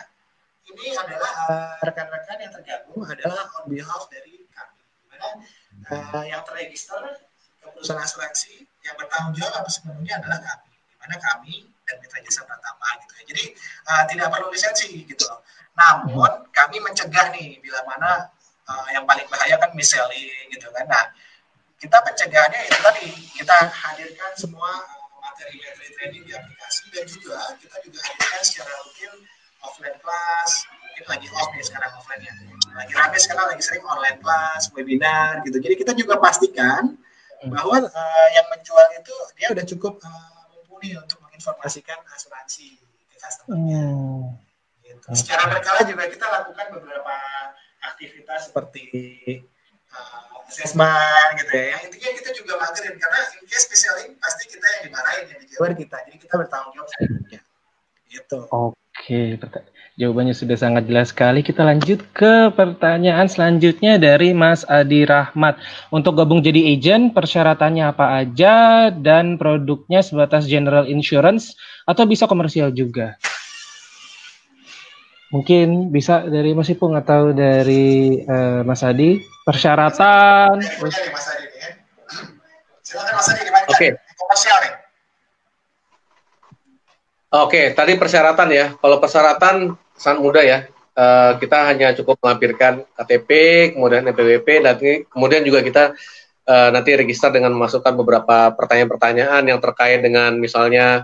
ini adalah rekan-rekan uh, yang tergabung adalah on behalf dari kami. Di mana uh, yang terregister ke perusahaan asuransi yang bertanggung jawab sepenuhnya adalah kami. Di mana kami dan mitra jasa pertama gitu ya. Jadi uh, tidak perlu lisensi gitu loh. Namun kami mencegah nih bila mana uh, yang paling bahaya kan miselling gitu kan. Nah, kita pencegahannya itu tadi kita hadirkan semua materi-materi training di aplikasi dan juga kita juga hadirkan secara rutin offline class mungkin lagi off nih sekarang offline-nya lagi rame sekarang lagi sering online class webinar gitu jadi kita juga pastikan bahwa uh, yang menjual itu dia udah cukup uh, mumpuni untuk menginformasikan asuransi ke customer-nya hmm. gitu. secara berkala juga kita lakukan beberapa aktivitas seperti uh, assessment gitu ya. Yang intinya kita juga magerin karena in case specialing pasti kita yang dimarahin yang dijawab kita. Jadi kita bertanggung jawab sepenuhnya. Gitu. Oke, jawabannya sudah sangat jelas sekali. Kita lanjut ke pertanyaan selanjutnya dari Mas Adi Rahmat. Untuk gabung jadi agent, persyaratannya apa aja dan produknya sebatas general insurance atau bisa komersial juga? Mungkin bisa dari Mas Ipung atau dari uh, Mas Adi persyaratan. Oke. Oke, tadi persyaratan ya. Kalau persyaratan sangat mudah ya. Uh, kita hanya cukup melampirkan KTP, kemudian NPWP, dan kemudian juga kita uh, nanti register dengan memasukkan beberapa pertanyaan-pertanyaan yang terkait dengan misalnya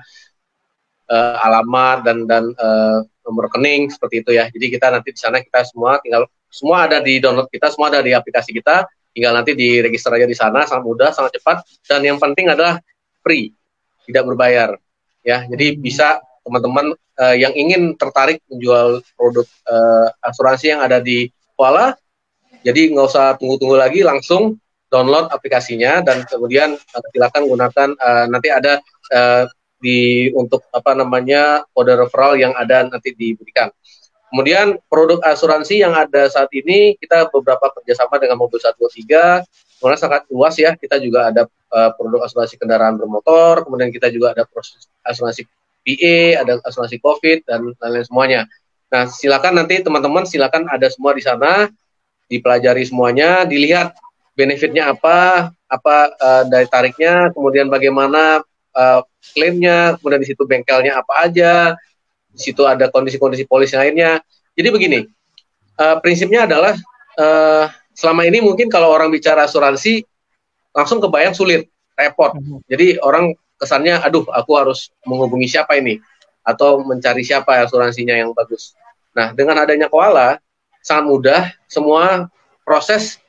uh, alamat dan dan uh, nomor rekening seperti itu ya. Jadi kita nanti di sana kita semua tinggal semua ada di download kita, semua ada di aplikasi kita, tinggal nanti diregister aja di sana, sangat mudah, sangat cepat dan yang penting adalah free, tidak berbayar ya. Jadi bisa teman-teman uh, yang ingin tertarik menjual produk uh, asuransi yang ada di Kuala, jadi nggak usah tunggu-tunggu lagi, langsung download aplikasinya dan kemudian uh, silakan gunakan uh, nanti ada uh, di untuk apa namanya kode referral yang ada nanti diberikan. Kemudian produk asuransi yang ada saat ini kita beberapa kerjasama dengan Mobil 123, kemudian sangat luas ya. Kita juga ada uh, produk asuransi kendaraan bermotor, kemudian kita juga ada proses asuransi PA, ada asuransi COVID dan lain-lain semuanya. Nah, silakan nanti teman-teman silakan ada semua di sana, dipelajari semuanya, dilihat benefitnya apa, apa uh, dari tariknya, kemudian bagaimana uh, klaimnya, kemudian di situ bengkelnya apa aja, di situ ada kondisi-kondisi polis lainnya. Jadi begini, uh, prinsipnya adalah uh, selama ini mungkin kalau orang bicara asuransi langsung kebayang sulit, repot. Mhm. Jadi orang kesannya, aduh, aku harus menghubungi siapa ini atau mencari siapa asuransinya yang bagus. Nah, dengan adanya koala sangat mudah, semua proses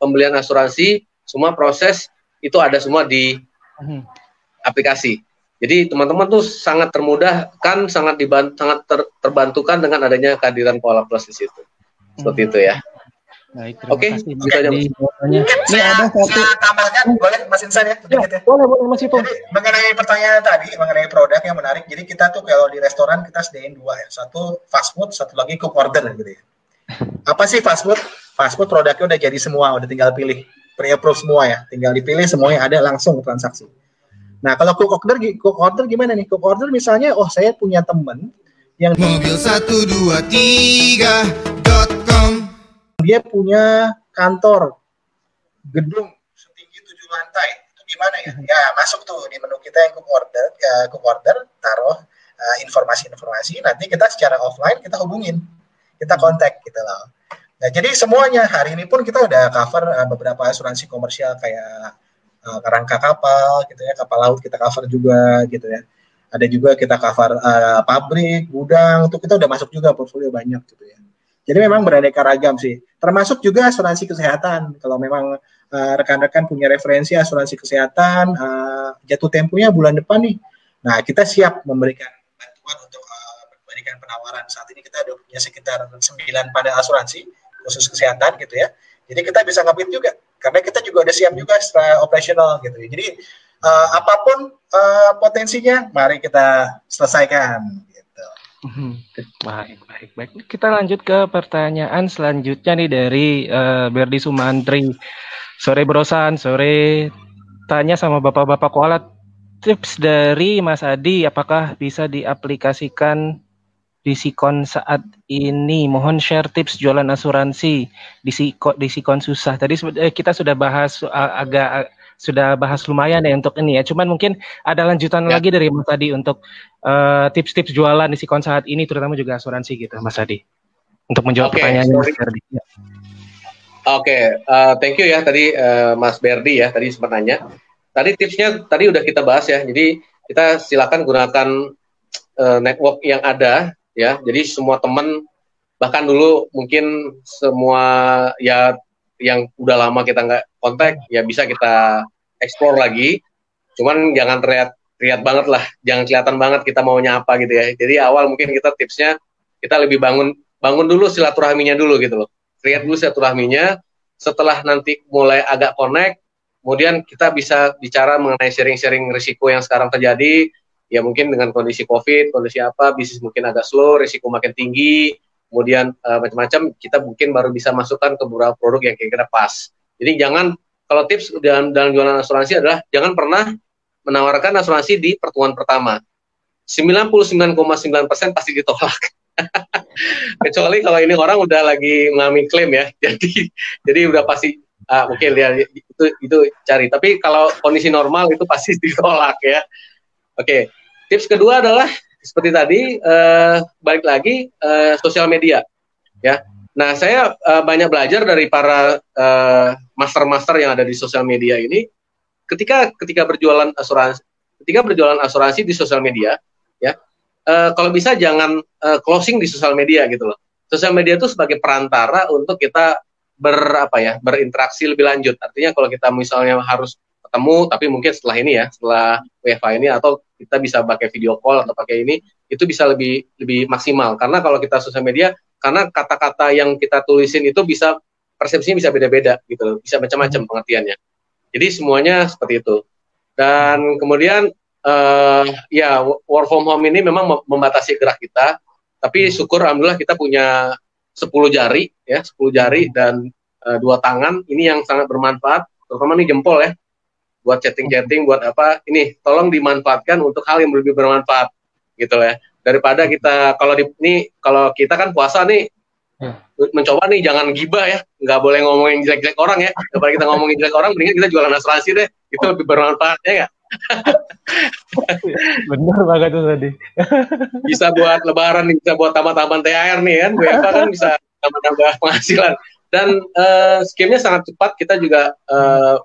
pembelian asuransi, semua proses itu ada semua di mhm. aplikasi. Jadi teman-teman tuh sangat termudah kan sangat dibantu, sangat ter, terbantukan dengan adanya kehadiran Koala Plus di situ. Seperti hmm. itu ya. Baik, Oke, okay, bisa aja. Ini ada satu. Saya tambahkan, boleh Mas Insan ya? ya, ya. Boleh, boleh Mas Ipong. Jadi mengenai pertanyaan tadi, mengenai produk yang menarik. Jadi kita tuh kalau di restoran kita sediain dua ya. Satu fast food, satu lagi cook order gitu ya. Apa sih fast food? Fast food produknya udah jadi semua, udah tinggal pilih. Pre-approve semua ya. Tinggal dipilih semuanya ada langsung transaksi. Nah, kalau cook order, cook order gimana nih? Cook order misalnya, oh saya punya teman yang mobil 123.com dia punya kantor gedung setinggi tujuh lantai. Itu gimana ya? Ya, masuk tuh di menu kita yang cook order, ya, cook order, taruh uh, informasi-informasi, nanti kita secara offline kita hubungin. Kita kontak gitu loh. Nah, jadi semuanya hari ini pun kita udah cover uh, beberapa asuransi komersial kayak uh, kerangka kapal gitu ya kapal laut kita cover juga gitu ya ada juga kita cover uh, pabrik gudang itu kita udah masuk juga portfolio banyak gitu ya jadi memang beraneka ragam sih. Termasuk juga asuransi kesehatan. Kalau memang uh, rekan-rekan punya referensi asuransi kesehatan uh, jatuh temponya bulan depan nih. Nah kita siap memberikan bantuan untuk uh, memberikan penawaran. Saat ini kita ada punya sekitar 9 pada asuransi khusus kesehatan gitu ya. Jadi kita bisa ngebit juga. Karena kita juga udah siap juga secara operasional gitu. Jadi uh, apa pun uh, potensinya, mari kita selesaikan. Mhm. Baik, baik, baik. Kita lanjut ke pertanyaan selanjutnya nih dari uh, Berdi Sumantri. Sore Brosan, sore tanya sama bapak-bapak koalat tips dari Mas Adi apakah bisa diaplikasikan di Sikon saat ini. Mohon share tips jualan asuransi di Sikon, di Sikon susah. Tadi eh, kita sudah bahas agak sudah bahas lumayan ya untuk ini ya. Cuman mungkin ada lanjutan ya. lagi dari Mas Adi untuk eh, tips-tips uh, jualan di Sikon saat ini, terutama juga asuransi gitu, Mas Adi. Untuk menjawab okay, pertanyaannya Mas Berdi. Ya. Oke, okay, uh, thank you ya tadi uh, Mas Berdi ya tadi sempat nanya. Tadi tipsnya tadi udah kita bahas ya. Jadi kita silakan gunakan uh, network yang ada ya jadi semua teman bahkan dulu mungkin semua ya yang udah lama kita nggak kontak ya bisa kita explore lagi. Cuman jangan terlihat terlihat banget lah jangan kelihatan banget kita maunya apa gitu ya. Jadi awal mungkin kita tipsnya kita lebih bangun bangun dulu silaturahminya dulu gitu loh. Lihat dulu silaturahminya setelah nanti mulai agak connect kemudian kita bisa bicara mengenai sharing-sharing risiko yang sekarang terjadi. Ya mungkin dengan kondisi COVID, kondisi apa, bisnis mungkin agak slow, risiko makin tinggi, kemudian uh, macam-macam, kita mungkin baru bisa masukkan ke beberapa produk yang kira-kira pas. Jadi jangan, kalau tips dalam, dalam jualan asuransi adalah jangan pernah menawarkan asuransi di pertemuan pertama. 99,9% pasti ditolak. Kecuali kalau ini orang udah lagi mengalami klaim ya, jadi jadi udah pasti ah, oke okay, ya itu itu cari. Tapi kalau kondisi normal itu pasti ditolak ya. Oke, okay. tips kedua adalah seperti tadi uh, balik lagi uh, sosial media, ya. Nah, saya uh, banyak belajar dari para master-master uh, yang ada di sosial media ini. Ketika ketika berjualan asuransi, ketika berjualan asuransi di sosial media, ya, uh, kalau bisa jangan uh, closing di sosial media gitu loh. Sosial media itu sebagai perantara untuk kita ber apa ya berinteraksi lebih lanjut. Artinya kalau kita misalnya harus ketemu tapi mungkin setelah ini ya setelah WFA ini atau kita bisa pakai video call atau pakai ini itu bisa lebih lebih maksimal. Karena kalau kita sosial media karena kata-kata yang kita tulisin itu bisa persepsinya bisa beda-beda gitu bisa macam-macam hmm. pengertiannya. Jadi semuanya seperti itu. Dan kemudian uh, ya work from home ini memang membatasi gerak kita. Tapi syukur alhamdulillah kita punya 10 jari ya, 10 jari dan uh, dua tangan. Ini yang sangat bermanfaat, terutama nih jempol ya. Buat chatting-chatting, buat apa? Ini tolong dimanfaatkan untuk hal yang lebih bermanfaat gitu ya. Daripada kita kalau di ini kalau kita kan puasa nih ya. mencoba nih jangan gibah ya, nggak boleh ngomongin jelek-jelek orang ya. Daripada kita ngomongin jelek orang, mendingan kita jualan asuransi deh, itu lebih bermanfaat ya Bener banget tuh tadi. bisa buat lebaran nih, bisa buat tambah-tambahan THR nih kan, WFA kan bisa tambah-tambah penghasilan. Dan uh, skimnya sangat cepat, kita juga uh,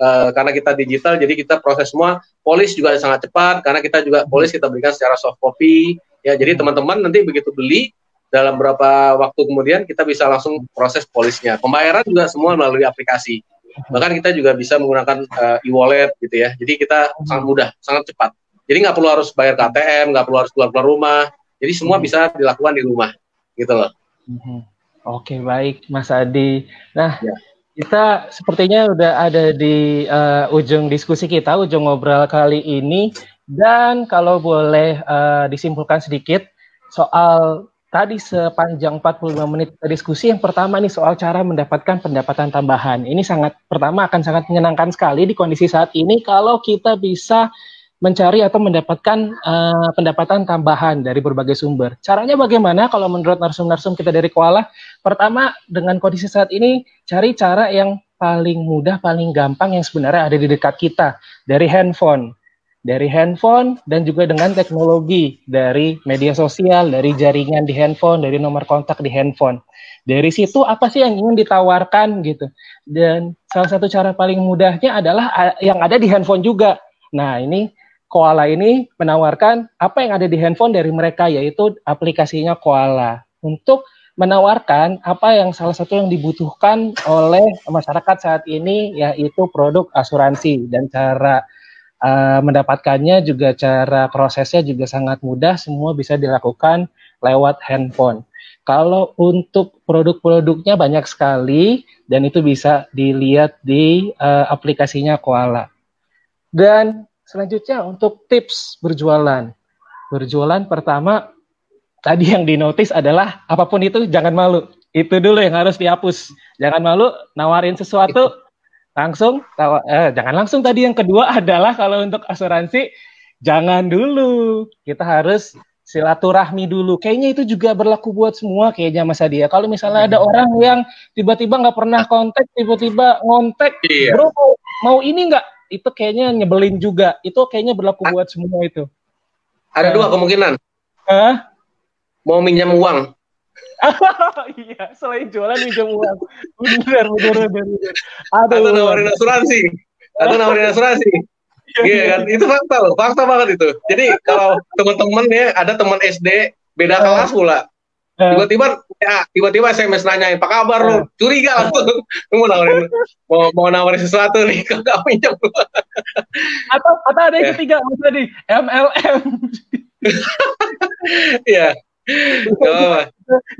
uh, karena kita digital, jadi kita proses semua. Polis juga sangat cepat, karena kita juga polis kita berikan secara soft copy. Ya, jadi teman-teman nanti begitu beli dalam berapa waktu kemudian kita bisa langsung proses polisnya. Pembayaran juga semua melalui aplikasi bahkan kita juga bisa menggunakan uh, e-wallet gitu ya jadi kita hmm. sangat mudah sangat cepat jadi nggak perlu harus bayar ke ATM nggak perlu harus keluar keluar rumah jadi semua hmm. bisa dilakukan di rumah gitu loh hmm. oke baik Mas Adi nah ya. Kita sepertinya udah ada di uh, ujung diskusi kita ujung ngobrol kali ini dan kalau boleh uh, disimpulkan sedikit soal tadi sepanjang 45 menit diskusi yang pertama nih soal cara mendapatkan pendapatan tambahan. Ini sangat pertama akan sangat menyenangkan sekali di kondisi saat ini kalau kita bisa mencari atau mendapatkan uh, pendapatan tambahan dari berbagai sumber. Caranya bagaimana kalau menurut narsum-narsum kita dari Kuala? Pertama, dengan kondisi saat ini cari cara yang paling mudah, paling gampang yang sebenarnya ada di dekat kita dari handphone dari handphone dan juga dengan teknologi dari media sosial, dari jaringan di handphone, dari nomor kontak di handphone. Dari situ apa sih yang ingin ditawarkan gitu. Dan salah satu cara paling mudahnya adalah yang ada di handphone juga. Nah, ini Koala ini menawarkan apa yang ada di handphone dari mereka yaitu aplikasinya Koala untuk menawarkan apa yang salah satu yang dibutuhkan oleh masyarakat saat ini yaitu produk asuransi dan cara uh, mendapatkannya juga cara prosesnya juga sangat mudah, semua bisa dilakukan lewat handphone. Kalau untuk produk-produknya banyak sekali dan itu bisa dilihat di uh, aplikasinya Koala. Dan selanjutnya untuk tips berjualan. Berjualan pertama tadi yang dinotis adalah apa pun itu jangan malu. Itu dulu yang harus dihapus. Jangan malu nawarin sesuatu langsung tawa, eh, jangan langsung tadi yang kedua adalah kalau untuk asuransi jangan dulu kita harus silaturahmi dulu kayaknya itu juga berlaku buat semua kayaknya Mas Adi ya kalau misalnya ada hmm. orang yang tiba-tiba nggak pernah kontak tiba-tiba ngontek iya. bro mau, mau ini nggak itu kayaknya nyebelin juga itu kayaknya berlaku buat semua itu ada dua kemungkinan Hah? Mau minjam uang iya, selain jualan minjem uang. Bener, bener, bener. Aduh. Atau nawarin asuransi. Atau nawarin asuransi. Iya, iya kan? Itu fakta loh, fakta banget itu. Jadi kalau teman-teman ya, ada teman SD beda ah. kelas pula. Tiba-tiba ya, tiba-tiba SMS nanyain, "Apa kabar lu?" Curiga langsung. mau nawarin mau, mau nawarin sesuatu nih, kagak minjem. atau atau ada yang ya. ketiga, Mas tadi MLM. Iya, oh,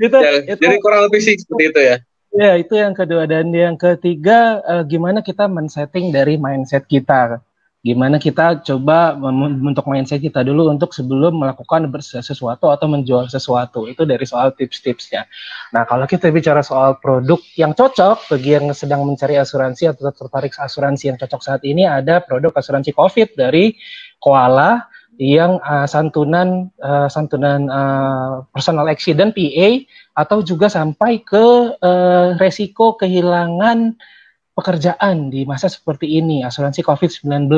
itu, ya, itu, jadi kurang lebih sih seperti itu ya. Ya, itu yang kedua dan yang ketiga uh, gimana kita men-setting dari mindset kita. Gimana kita coba untuk mindset kita dulu untuk sebelum melakukan sesuatu atau menjual sesuatu. Itu dari soal tips-tipsnya. Nah, kalau kita bicara soal produk yang cocok bagi yang sedang mencari asuransi atau tertarik asuransi yang cocok saat ini ada produk asuransi Covid dari Koala yang uh, santunan uh, santunan uh, personal accident PA atau juga sampai ke uh, resiko kehilangan pekerjaan di masa seperti ini asuransi COVID-19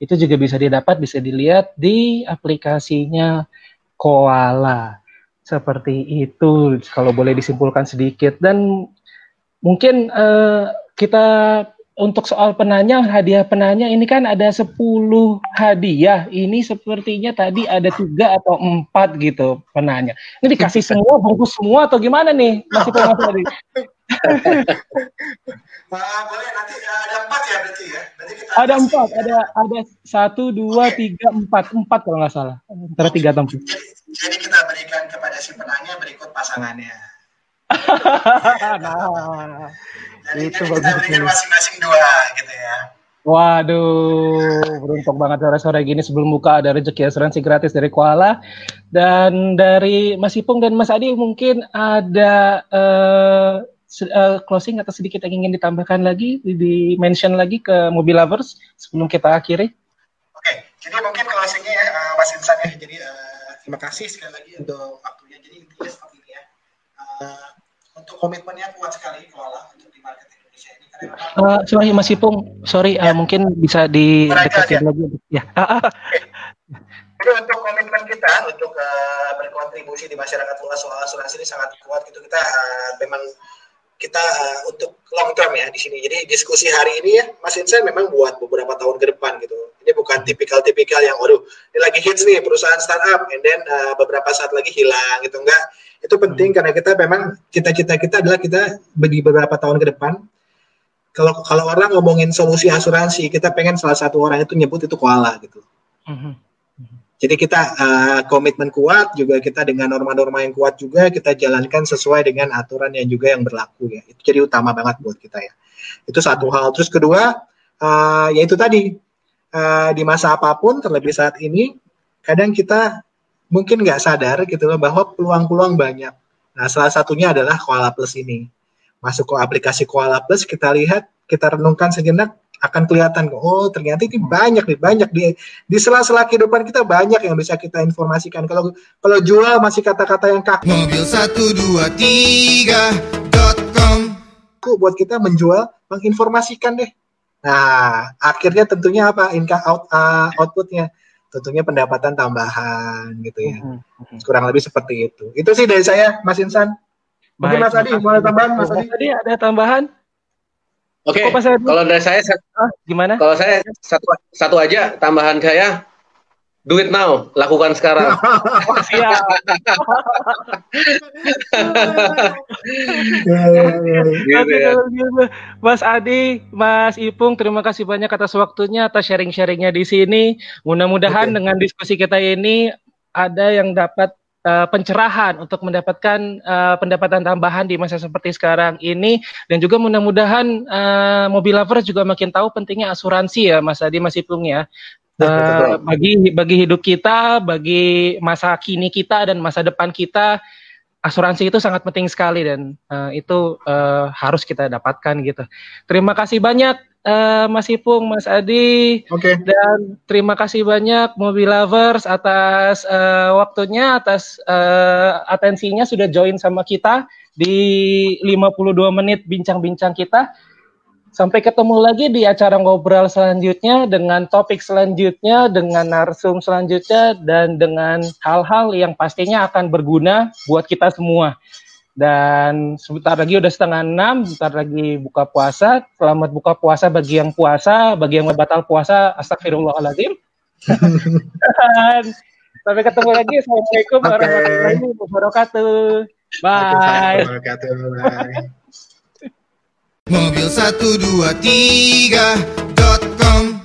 itu juga bisa didapat bisa dilihat di aplikasinya Koala. Seperti itu kalau boleh disimpulkan sedikit. Dan mungkin uh, kita untuk soal penanya, hadiah penanya ini kan ada 10 hadiah. Ini sepertinya tadi ada tiga atau empat gitu penanya. Ini dikasih semua, bungkus semua atau gimana nih? Masih pengen tadi. Uh, boleh nanti ada empat ya berarti ya. Berarti kita ada empat, ya. ada ada satu, dua, okay. tiga, empat, empat kalau nggak salah. Antara tiga atau empat. Jadi, jadi kita berikan kepada si penanya berikut pasangannya. nah, jadi itu kita berikan masing-masing dua gitu ya. Waduh, beruntung banget sore-sore gini sebelum buka ada rezeki asuransi gratis dari Kuala. Dan dari Mas Ipung dan Mas Adi mungkin ada uh, uh, closing atau sedikit yang ingin ditambahkan lagi, di mention lagi ke Mobil Lovers sebelum kita akhiri. Oke, jadi mungkin closingnya ya uh, Mas Insan ya. Jadi uh, terima kasih sekali lagi untuk waktunya. Jadi intinya seperti ini ya. Uh, untuk komitmennya kuat sekali Kuala uh, sorry Mas Ipung, sorry ya. uh, mungkin bisa didekatin lagi. Ya. Okay. Jadi untuk komitmen kita untuk uh, berkontribusi di masyarakat luas soal asuransi ini sangat kuat gitu kita uh, memang kita uh, untuk long term ya di sini. Jadi diskusi hari ini ya Mas Insan memang buat beberapa tahun ke depan gitu. Ini bukan tipikal-tipikal yang waduh ini lagi hits nih perusahaan startup and then uh, beberapa saat lagi hilang gitu enggak. Itu penting hmm. karena kita memang cita-cita kita adalah kita di beberapa tahun ke depan kalau kalau orang ngomongin solusi asuransi, kita pengen salah satu orang itu nyebut itu koala gitu. Hmm. Jadi kita uh, komitmen kuat juga kita dengan norma-norma yang kuat juga kita jalankan sesuai dengan aturan yang juga yang berlaku ya. Itu jadi utama banget buat kita ya. Itu satu hal. Terus kedua uh, yaitu tadi uh, di masa apa pun terlebih saat ini kadang kita mungkin nggak sadar gitu loh bahwa peluang-peluang banyak. Nah salah satunya adalah Koala Plus ini. Masuk ke aplikasi Koala Plus kita lihat kita renungkan sejenak akan kelihatan oh ternyata ini banyak nih banyak di di sela-sela kehidupan kita banyak yang bisa kita informasikan. Kalau kalau jual masih kata-kata yang kaku. Mobil satu dua tiga dot com. Buat kita menjual menginformasikan deh. Nah akhirnya tentunya apa? Income out uh, outputnya. Tentunya pendapatan tambahan gitu ya. Mm-hmm. kurang lebih seperti itu. Itu sih dari saya Mas Insan Mungkin Mas Adi mau ada tambahan Mas Adi ada tambahan Oke, okay. kalau dari saya ah, gimana? Kalau saya satu satu aja tambahan saya Do it now, lakukan sekarang. Siap. gitu ya. Mas Adi, Mas Ipung, terima kasih banyak atas waktunya, atas sharing-sharingnya di sini. Mudah-mudahan okay. dengan diskusi kita ini ada yang dapat uh, pencerahan untuk mendapatkan uh, pendapatan tambahan di masa seperti sekarang ini dan juga mudah-mudahan uh, mobil lovers juga makin tahu pentingnya asuransi ya Mas Adi Mas Ipung ya. Uh, bagi bagi hidup kita, bagi masa kini kita dan masa depan kita asuransi itu sangat penting sekali dan uh, itu uh, harus kita dapatkan gitu. Terima kasih banyak uh, Mas Ipung, Mas Adi. Oke. Okay. Dan terima kasih banyak Mobil Lovers atas uh, waktunya, atas uh, atensinya sudah join sama kita di 52 menit bincang-bincang kita. Sampai ketemu lagi di acara ngobrol selanjutnya dengan topik selanjutnya, dengan narsum selanjutnya, dan dengan hal-hal yang pastinya akan berguna buat kita semua. Dan sebentar lagi udah setengah enam, sebentar lagi buka puasa. Selamat buka puasa bagi yang puasa, bagi yang batal puasa, astagfirullahaladzim. Dan sampai ketemu lagi. Assalamualaikum okay. warahmatullahi wabarakatuh. Bye. Mobil 123.com